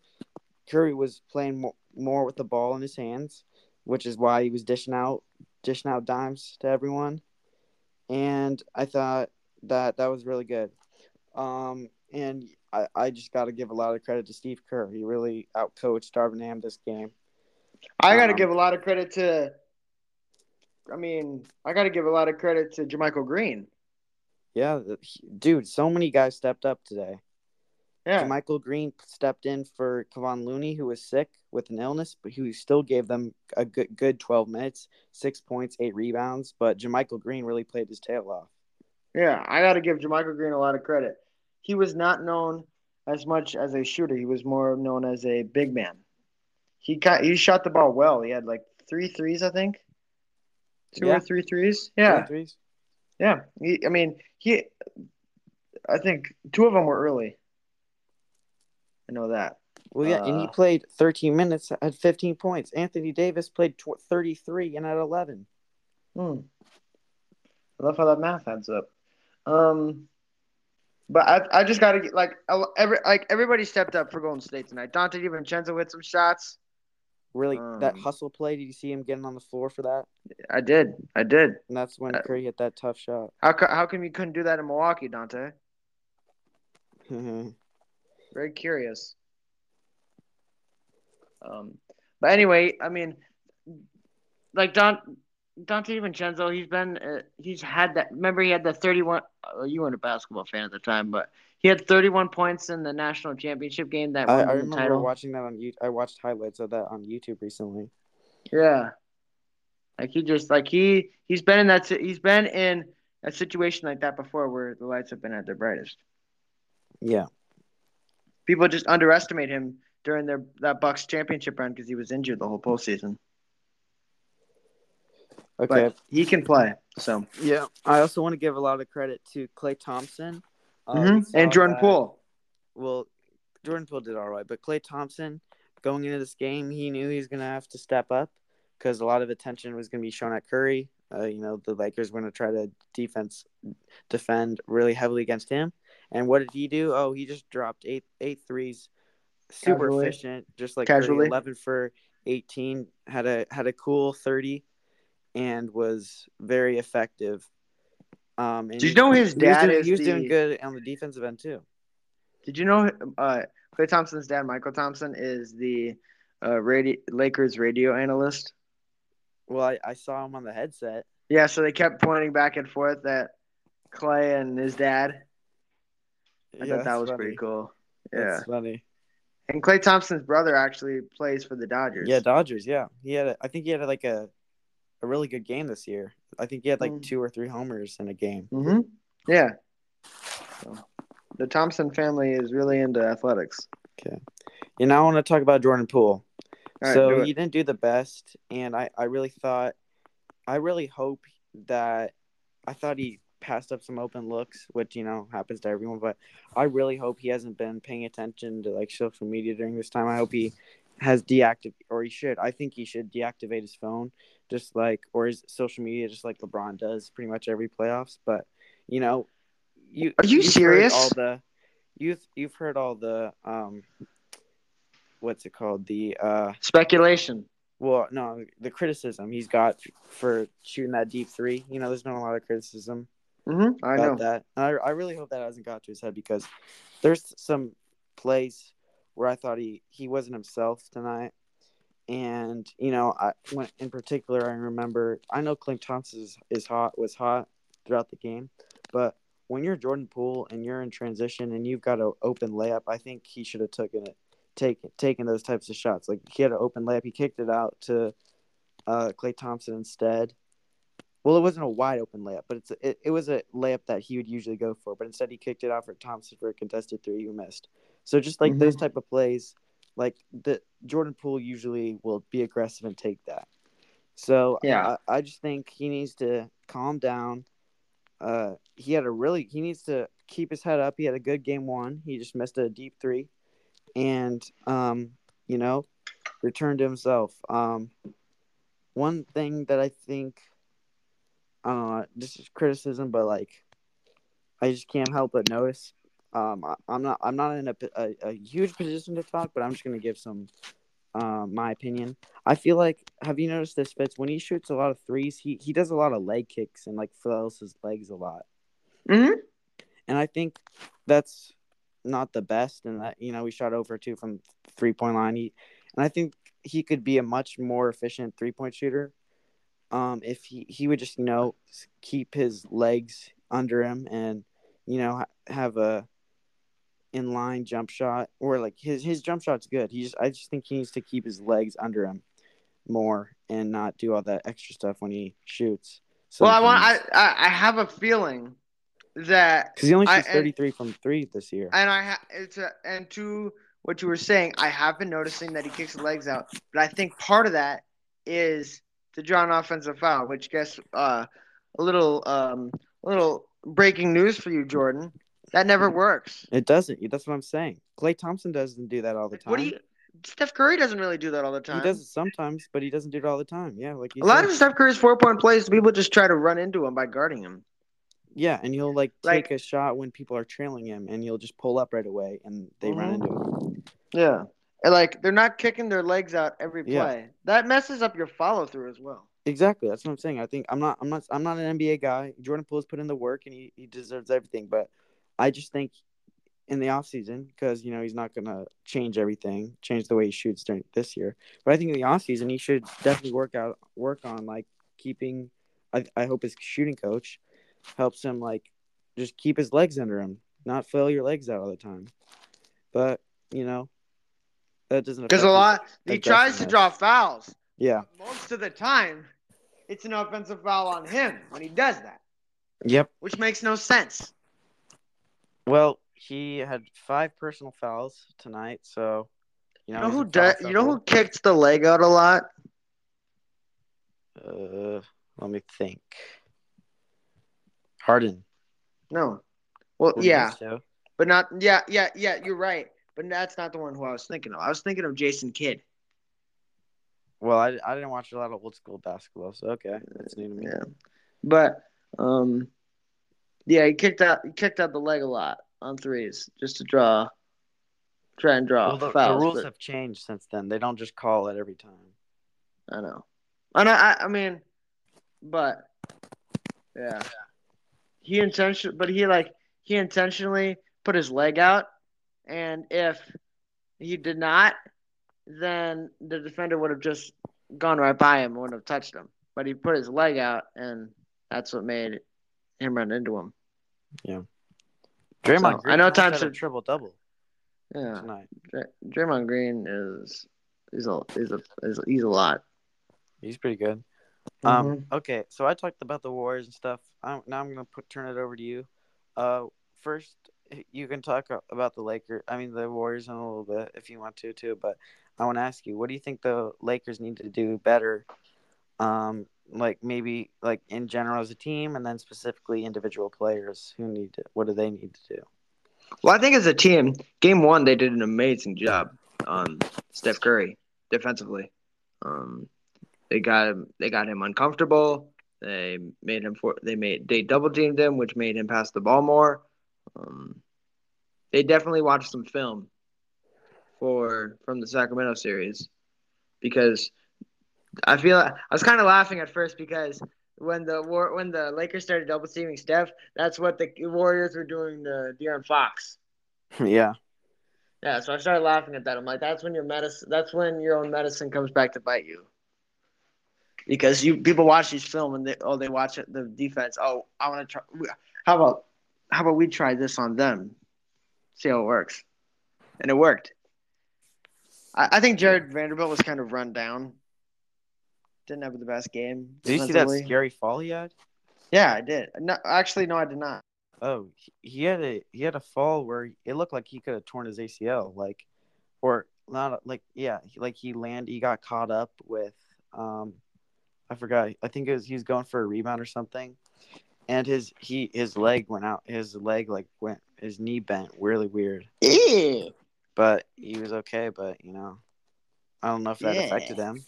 Curry was playing more, more with the ball in his hands, which is why he was dishing out dishing out dimes to everyone. And I thought that that was really good. Um, and I, I just got to give a lot of credit to Steve Kerr. He really outcoached Darvin Ham this game. I got to Um, give a lot of credit to I mean, I got to give a lot of credit to JaMychal Green. Yeah, dude, so many guys stepped up today. Yeah. Michael Green stepped in for Kevon Looney, who was sick with an illness, but he still gave them a good, good 12 minutes, six points, eight rebounds. But JaMychal Green really played his tail off. Yeah, I got to give JaMychal Green a lot of credit. He was not known as much as a shooter. He was more known as a big man. He got he shot the ball well. He had like three threes, I think. Two Yeah. or three threes. Yeah, Three threes. yeah. He, I mean, he. I think two of them were early. I know that. Well, yeah, and he Uh, played 13 minutes at 15 points. Anthony Davis played tw- 33 and at 11. Hmm. I love how that math adds up. Um, but I, I just got to get like every like everybody stepped up for Golden State tonight. Donte DiVincenzo with some shots. Really, that Um, hustle play, did you see him getting on the floor for that? I did. I did. And that's when Uh, Curry hit that tough shot. How how come you couldn't do that in Milwaukee, Donte? *laughs* Very curious. Um, but anyway, I mean, like Don Donte Vincenzo, he's been uh, he's had that. Remember, he had the thirty-one. Uh, you weren't a basketball fan at the time, but he had thirty-one points in the national championship game that I, I remember title. watching that on. I watched highlights of that on YouTube recently. Yeah, like he just like he he's been in that he's been in a situation like that before where the lights have been at their brightest. Yeah. People just underestimate him during their that Bucks championship run because he was injured the whole postseason. Okay. But he can play. So yeah. I also want to give a lot of credit to Klay Thompson. Uh, Mhm. and Jordan that- Poole. Well, Jordan Poole did all right, but Klay Thompson going into this game, he knew he was going to have to step up because a lot of attention was going to be shown at Curry. Uh, you know, the Lakers were going to try to defense defend really heavily against him. And what did he do? Oh, he just dropped eight eight threes super Casually. efficient, just like Casually. 30, 11 for 18, had a had a cool 30 and was very effective. Um Did you know his he was dad doing, is he was the- doing good on the defensive end too. Did you know uh, Klay Thompson's dad, Mychal Thompson, is the uh, radio, Lakers radio analyst? Well, I, I saw him on the headset. Yeah, so they kept pointing back and forth at Klay and his dad. I Yeah, thought that was funny. pretty cool. Yeah. That's funny. And Klay Thompson's brother actually plays for the Dodgers. Yeah, Dodgers. Yeah, he had. A, I think he had like a a really good game this year. I think he had like Mm. two or three homers in a game. hmm Yeah. So, the Thompson family is really into athletics. Okay. You know, I want to talk about Jordan Poole. Right, so he didn't do the best, and I I really thought, I really hope that I thought he passed up some open looks, which you know happens to everyone. But I really hope he hasn't been paying attention to like social media during this time. I hope he has deactivated, or he should. I think he should deactivate his phone, just like or his social media, just like LeBron does pretty much every playoffs. But you know, you Are you serious? All the you've you've heard all the um, what's it called? The uh Speculation. well, no, the criticism he's got for shooting that deep three. You know, there's been a lot of criticism hmm I know. about that. And I, I really hope that hasn't got to his head because there's some plays where I thought he, he wasn't himself tonight. And, you know, I when, in particular, I remember, I know Clint Thompson is, is hot, was hot throughout the game, but when you're Jordan Poole and you're in transition and you've got an open layup, I think he should have taken it, taken taken those types of shots. Like he had an open layup, he kicked it out to uh, Klay Thompson instead. Well, it wasn't a wide open layup, but it's it, it was a layup that he would usually go for. But instead, he kicked it out for Thompson for a contested three who missed. So just like those type of plays, like the Jordan Poole usually will be aggressive and take that. So Yeah. I, I just think he needs to calm down. Uh, he had a really he needs to keep his head up. He had a good game one. He just missed a deep three, and um, you know, return to himself. Um, one thing that I think, know, this is criticism, but like, I just can't help but notice. Um, I, I'm not, I'm not in a, a, a huge position to talk, but I'm just gonna give some, um, my opinion. I feel like, have you noticed this, Fitz? When he shoots a lot of threes, he he does a lot of leg kicks and like flails his legs a lot, hmm and I think that's not the best. And that you know, we shot over two from three point line. He, and I think he could be a much more efficient three point shooter. Um, if he, he would just you know keep his legs under him and you know have a inline jump shot or like his his jump shot's good. He just I just think he needs to keep his legs under him more and not do all that extra stuff when he shoots. Well, I want. I, I have a feeling that, because he only shoots thirty three from three this year. and I ha- it's a, and to what you were saying, I have been noticing that he kicks his legs out, but I think part of that is to draw an offensive foul. Which guess uh, a little um a little breaking news for you, Jordan. That never works. It doesn't. That's what I'm saying. Klay Thompson doesn't do that all the time. What do you? Steph Curry doesn't really do that all the time. He does it sometimes, but he doesn't do it all the time. Yeah, like A lot of Steph Curry's four point plays, people just try to run into him by guarding him. Yeah, and he'll like Like- take a shot when people are trailing him, and he'll just pull up right away, and they run Mhm. into him. Yeah. And like they're not kicking their legs out every play. Yeah. That messes up your follow through as well. Exactly. That's what I'm saying. I think I'm not. I'm not. I'm not an NBA guy. Jordan Poole's put in the work, and he, he deserves everything. But I just think in the off season, because you know he's not gonna change everything, change the way he shoots during this year. But I think in the off season, he should definitely work out, work on like keeping. I I hope his shooting coach helps him like just keep his legs under him, not flail your legs out all the time. But you know that doesn't Because a lot he tries to draw fouls. Yeah. Most of the time, it's an offensive foul on him when he does that, Yep. which makes no sense. Well, he had five personal fouls tonight, so you You know, know who does? You know who kicked the leg out a lot? Uh, let me think. Harden. No. Well, yeah, so? but not. Yeah, yeah, yeah. You're right, but that's not the one who I was thinking of. I was thinking of Jason Kidd. Well, I, I didn't watch a lot of old school basketball, so okay, that's new to me. Yeah, but um, yeah, he kicked out. He kicked out the leg a lot on threes just to draw try and draw Well, the, the rules but- have changed since then. They don't just call it every time. I know. And I, I, I mean, but yeah, he intention, but he like he intentionally put his leg out, and if he did not, then the defender would have just gone right by him, and wouldn't have touched him. But he put his leg out, and that's what made him run into him. Yeah. Draymond So, Green I know times a triple double Yeah, tonight. Dr- Draymond Green is is a is a is he's a lot. He's pretty good. Um, Mhm. okay, so I talked about the Warriors and stuff. I'm, now I'm gonna put turn it over to you. Uh, first, you can talk about the Lakers. I mean, the Warriors in a little bit if you want to too. But I want to ask you, what do you think the Lakers need to do better? Um, like maybe like in general as a team, and then specifically individual players who need to. What do they need to do? Well, I think as a team, game one they did an amazing job on Steph Curry defensively. Um, they got him. They got him uncomfortable. They made him for. They made they double teamed him, which made him pass the ball more. Um, they definitely watched some film for from the Sacramento series because I feel I was kind of laughing at first because when the war when the Lakers started double teaming Steph, that's what the Warriors were doing to De'Aaron Fox. *laughs* yeah, Yeah, so I started laughing at that. I'm like, that's when your medicine. That's when your own medicine comes back to bite you. Because you people watch these film and they oh they watch it, the defense. Oh, I want to try. How about how about we try this on them, see how it works, and it worked. I, I think Jarred Vanderbilt was kind of run down. Didn't have the best game. did you see that scary fall he had? Yeah, I did. No, actually, no, I did not. Oh, he- had a he had a fall where it looked like he could have torn his ACL, like, or not like yeah, like he landed, he got caught up with, um, I forgot. I think it was he was going for a rebound or something, and his he his leg went out. His leg like went his knee bent really weird, Yeah. but he was okay. But you know, I don't know if that Yeah. affected him,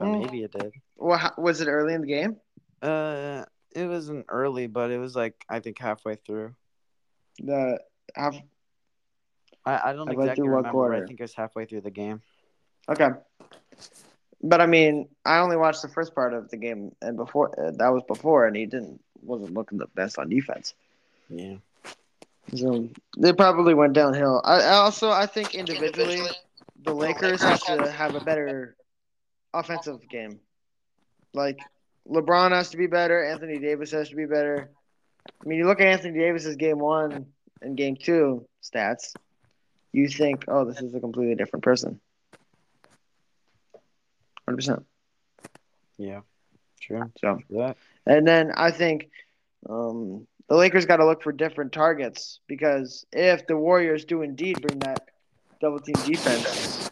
Mm. maybe it did. Well, was it early in the game? Uh, it wasn't early, but it was like I think halfway through. The half. I, I don't Halfway exactly remember. but I think it was halfway through the game. Okay. But I mean, I only watched the first part of the game, and before uh, that was before, and he didn't wasn't looking the best on defense. Yeah. So they probably went downhill. I, I also I think individually, the Lakers have to have a better offensive game. Like LeBron has to be better. Anthony Davis has to be better. I mean, you look at Anthony Davis's game one and game two stats, you think, oh, this is a completely different person. Hundred percent. Yeah. True. So, That. and then I think um, the Lakers got to look for different targets because if the Warriors do indeed bring that double team defense,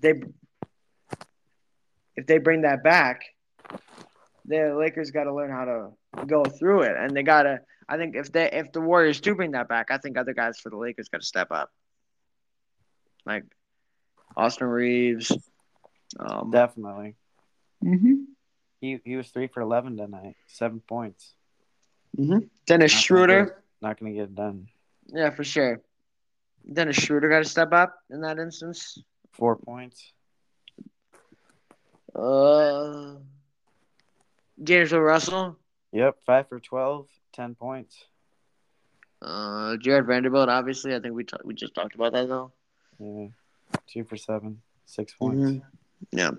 they if they bring that back, the Lakers got to learn how to go through it, and they got to. I think if they if the Warriors do bring that back, I think other guys for the Lakers got to step up, like Austin Reaves. Um, Definitely. mhm. He he was three for eleven tonight. Seven points. Mhm. Dennis Not gonna Schroeder. get- Not gonna get it done. Yeah, for sure. Dennis Schroeder got to step up in that instance. Four points. Uh, D'Angelo Russell, Yep. Five for 12, 10 points. uh, Jarred Vanderbilt. Obviously, I think we ta- we just talked about that though. Yeah. Two for seven, six points. Yeah.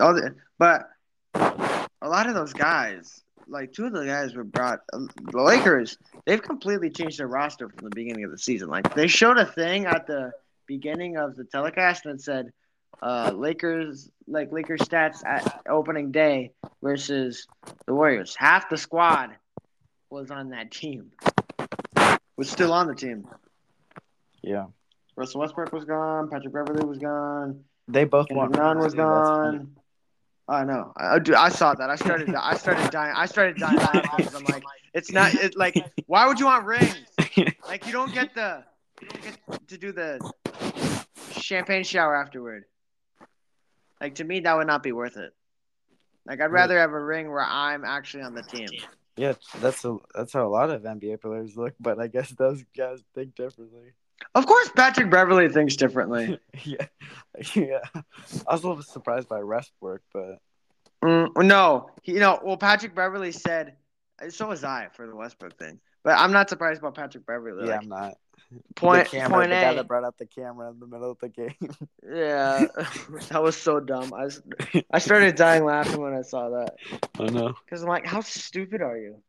All the, but a lot of those guys, like two of the guys were brought. uh, The Lakers, they've completely changed their roster from the beginning of the season. Like they showed a thing at the beginning of the telecast and said, uh, Lakers like Lakers stats at opening day versus the Warriors. Half the squad was on that team. Was still on the team. Yeah. Russell Westbrook was gone. Patrick Beverley was gone. They both won. Nunn was too, that's funny. gone. I know. I, dude, I saw that. I started. *laughs* I started dying. I started dying I'm like, it's not. It's like, why would you want rings? *laughs* Like, you don't get the, you don't get to do the champagne shower afterward. Like to me, that would not be worth it. Like, I'd rather have a ring where I'm actually on the team. Yeah, that's a, that's how a lot of NBA players look, but I guess those guys think differently. Of course, Patrick Beverley thinks differently. *laughs* yeah, yeah. I was a little surprised by rest work, but Mm, no, he, you know, well, Patrick Beverley said, so was I for the Westbrook thing, but I'm not surprised about Patrick Beverley. yeah, like, I'm not. Point, the camera, point the guy A. that brought out the camera in the middle of the game. *laughs* Yeah, *laughs* that was so dumb. I, was, I started dying laughing when I saw that I know. because I'm like, how stupid are you?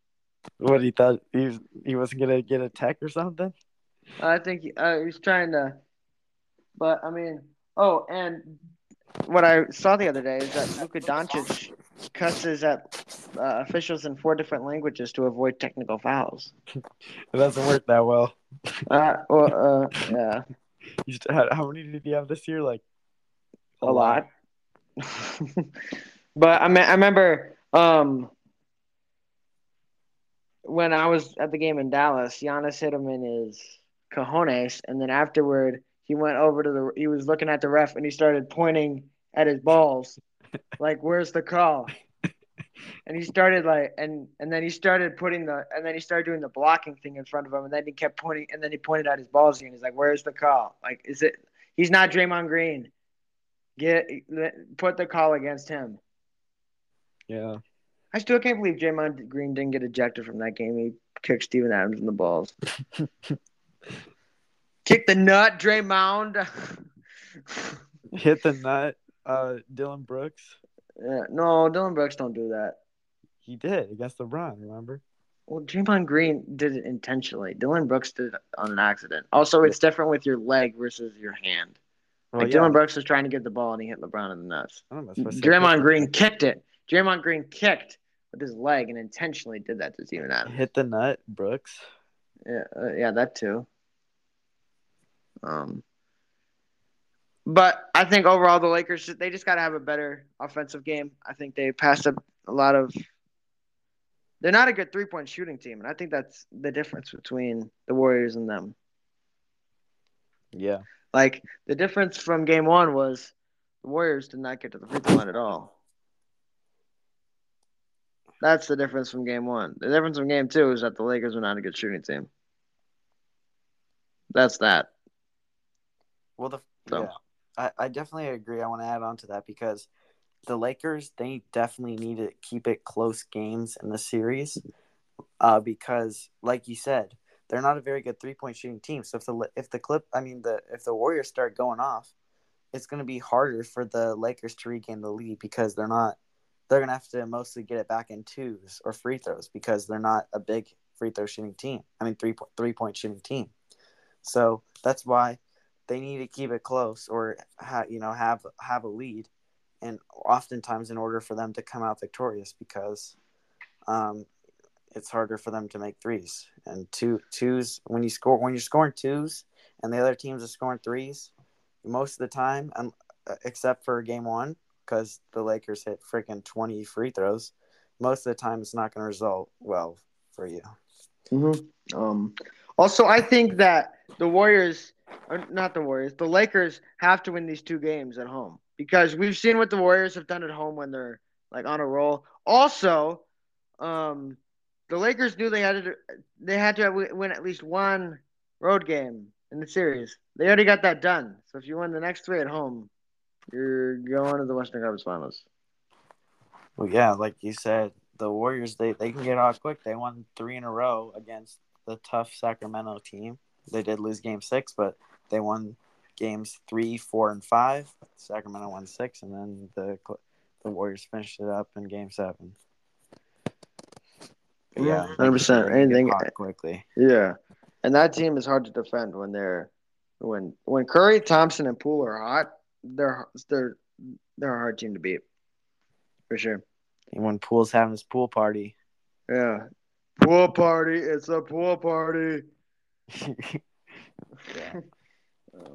What he thought he was, he wasn't gonna get a tech or something. I think he, uh, he was trying to, but I mean, oh, and what I saw the other day is that Luka Doncic cusses at uh, officials in four different languages to avoid technical fouls. *laughs* It doesn't work that well. Uh, well, uh, yeah, *laughs* You st- how, how many did he have this year? Like a lot. *laughs* but I mean, I remember um, when I was at the game in Dallas, Giannis hit him in his cojones, and then afterward he went over to the. He was looking at the ref and he started pointing at his balls, *laughs* like, "Where's the call?" And he started like, and and then he started putting the, and then he started doing the blocking thing in front of him, and then he kept pointing, and then he pointed at his balls and He's like, "Where's the call? Like, is it? He's not Draymond Green. Get put the call against him." Yeah. I still can't believe Draymond Green didn't get ejected from that game. He kicked Steven Adams in the balls. *laughs* Kick the nut, Draymond. *laughs* Hit the nut. Uh, Dillon Brooks. Yeah, no, Dillon Brooks don't do that. He did against LeBron. Remember? Well, Draymond Green did it intentionally. Dillon Brooks did it on an accident. Also, it's different with your leg versus your hand. Well, Like yeah. Dillon Brooks was trying to get the ball and he hit LeBron in the nuts. I don't know, supposed to say Draymond Green kicked it. Draymond Green kicked with his leg and intentionally did that to Steven Adams. hit the nut, Brooks. Yeah, uh, yeah, that too. Um, but I think overall the Lakers they just got to have a better offensive game. I think they passed up a lot of. They're not a good three point shooting team, and I think that's the difference between the Warriors and them. Yeah. Like the difference from game one was the Warriors did not get to the free throw line at all. That's the difference from game one. The difference from game two is that the Lakers were not a good shooting team. That's that. Well, the So- yeah, I, I definitely agree. I want to add on to that because the Lakers they definitely need to keep it close games in the series, uh, because like you said, they're not a very good three point shooting team. So if the if the clip, I mean the if the Warriors start going off, it's going to be harder for the Lakers to regain the lead because they're not. They're going to have to mostly get it back in twos or free throws because they're not a big free throw shooting team. I mean three point three point shooting team. So that's why they need to keep it close or ha- you know have have a lead. And oftentimes in order for them to come out victorious because um, it's harder for them to make threes. And two twos when you score when you're scoring twos and the other teams are scoring threes most of the time um, except for game one because the lakers hit freaking 20 free throws most of the time it's not going to result well for you. Mm-hmm. Um, also, I think that the Warriors, or not the Warriors, the Lakers have to win these two games at home because we've seen what the Warriors have done at home when they're like on a roll. Also, um, the Lakers knew they had to they had to win at least one road game in the series. They already got that done. So if you win the next three at home, you're going to the Western Conference Finals. Well, yeah, like you said, the Warriors they, they can get out quick. They won three in a row against the tough Sacramento team. They did lose game six, but they won games three, four, and five. Sacramento won six, and then the the Warriors finished it up in game seven. But yeah, 100%. they Anything- quickly. Yeah, and that team is hard to defend when they're when when Curry, Thompson, and Poole are hot. They're they're they're a hard team to beat, for sure. And when Poole's having his pool party, Yeah, pool party. It's a pool party. *laughs* Um,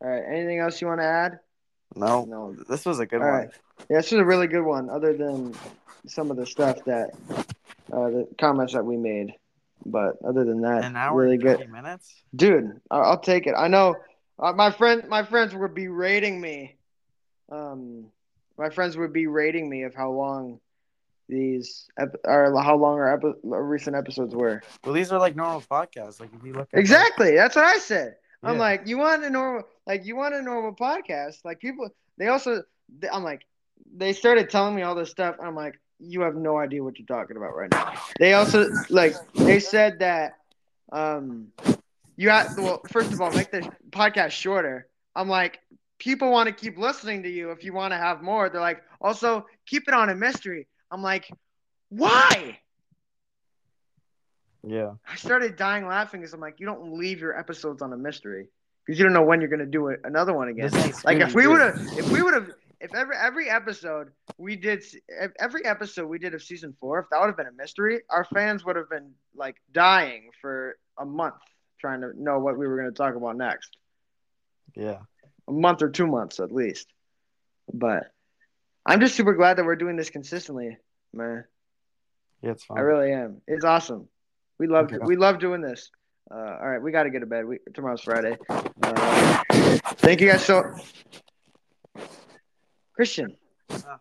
all right. Anything else you want to add? no, No. this was a good All one. right. Yeah, this is a really good one. Other than some of the stuff that uh, the comments that we made, but other than that, An hour really and good. minutes. dude I- i'll take it i know uh, my friend my friends were berating me um my friends would be rating me of how long these ep- or how long our, epi- our recent episodes were Well, these are like normal podcasts. Like if you look at exactly that's what i said I'm like, you want a normal, like, you want a normal podcast? Like, people, they also, I'm like, they started telling me all this stuff. I'm like, you have no idea what you're talking about right now. They also, like, they said that, um, you have, well, first of all, make the podcast shorter. I'm like, people want to keep listening to you if you want to have more. They're like, also, keep it on a mystery. I'm like, why? Yeah. I started dying laughing because I'm like, you don't leave your episodes on a mystery because you don't know when you're gonna do it, another one again. Like if we would have, if we would have, if every every episode we did, if every episode we did of season four, if that would have been a mystery, our fans would have been like dying for a month trying to know what we were gonna talk about next. Yeah. A month or two months at least. But I'm just super glad that we're doing this consistently, man. Yeah, it's fine. I really am. It's awesome. We love Okay. we love doing this. Uh, all right, we got to get to bed. We, tomorrow's Friday. Uh, thank you guys so. Christian, Ah.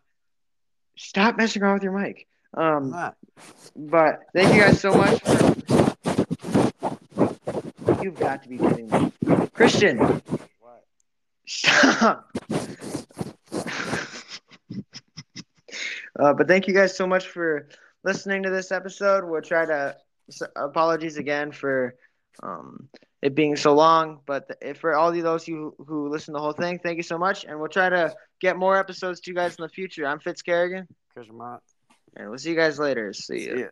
stop messing around with your mic. Um, but thank you guys so much. You've got to be kidding me, Christian. What? Stop. uh, but thank you guys so much for listening to this episode. We'll try to. S- Apologies again for um, it being so long, but th- for all of those you who listen to the whole thing, thank you so much, and we'll try to get more episodes to you guys in the future. I'm Fitz Kerrigan, Chris and we'll see you guys later. See ya. See ya.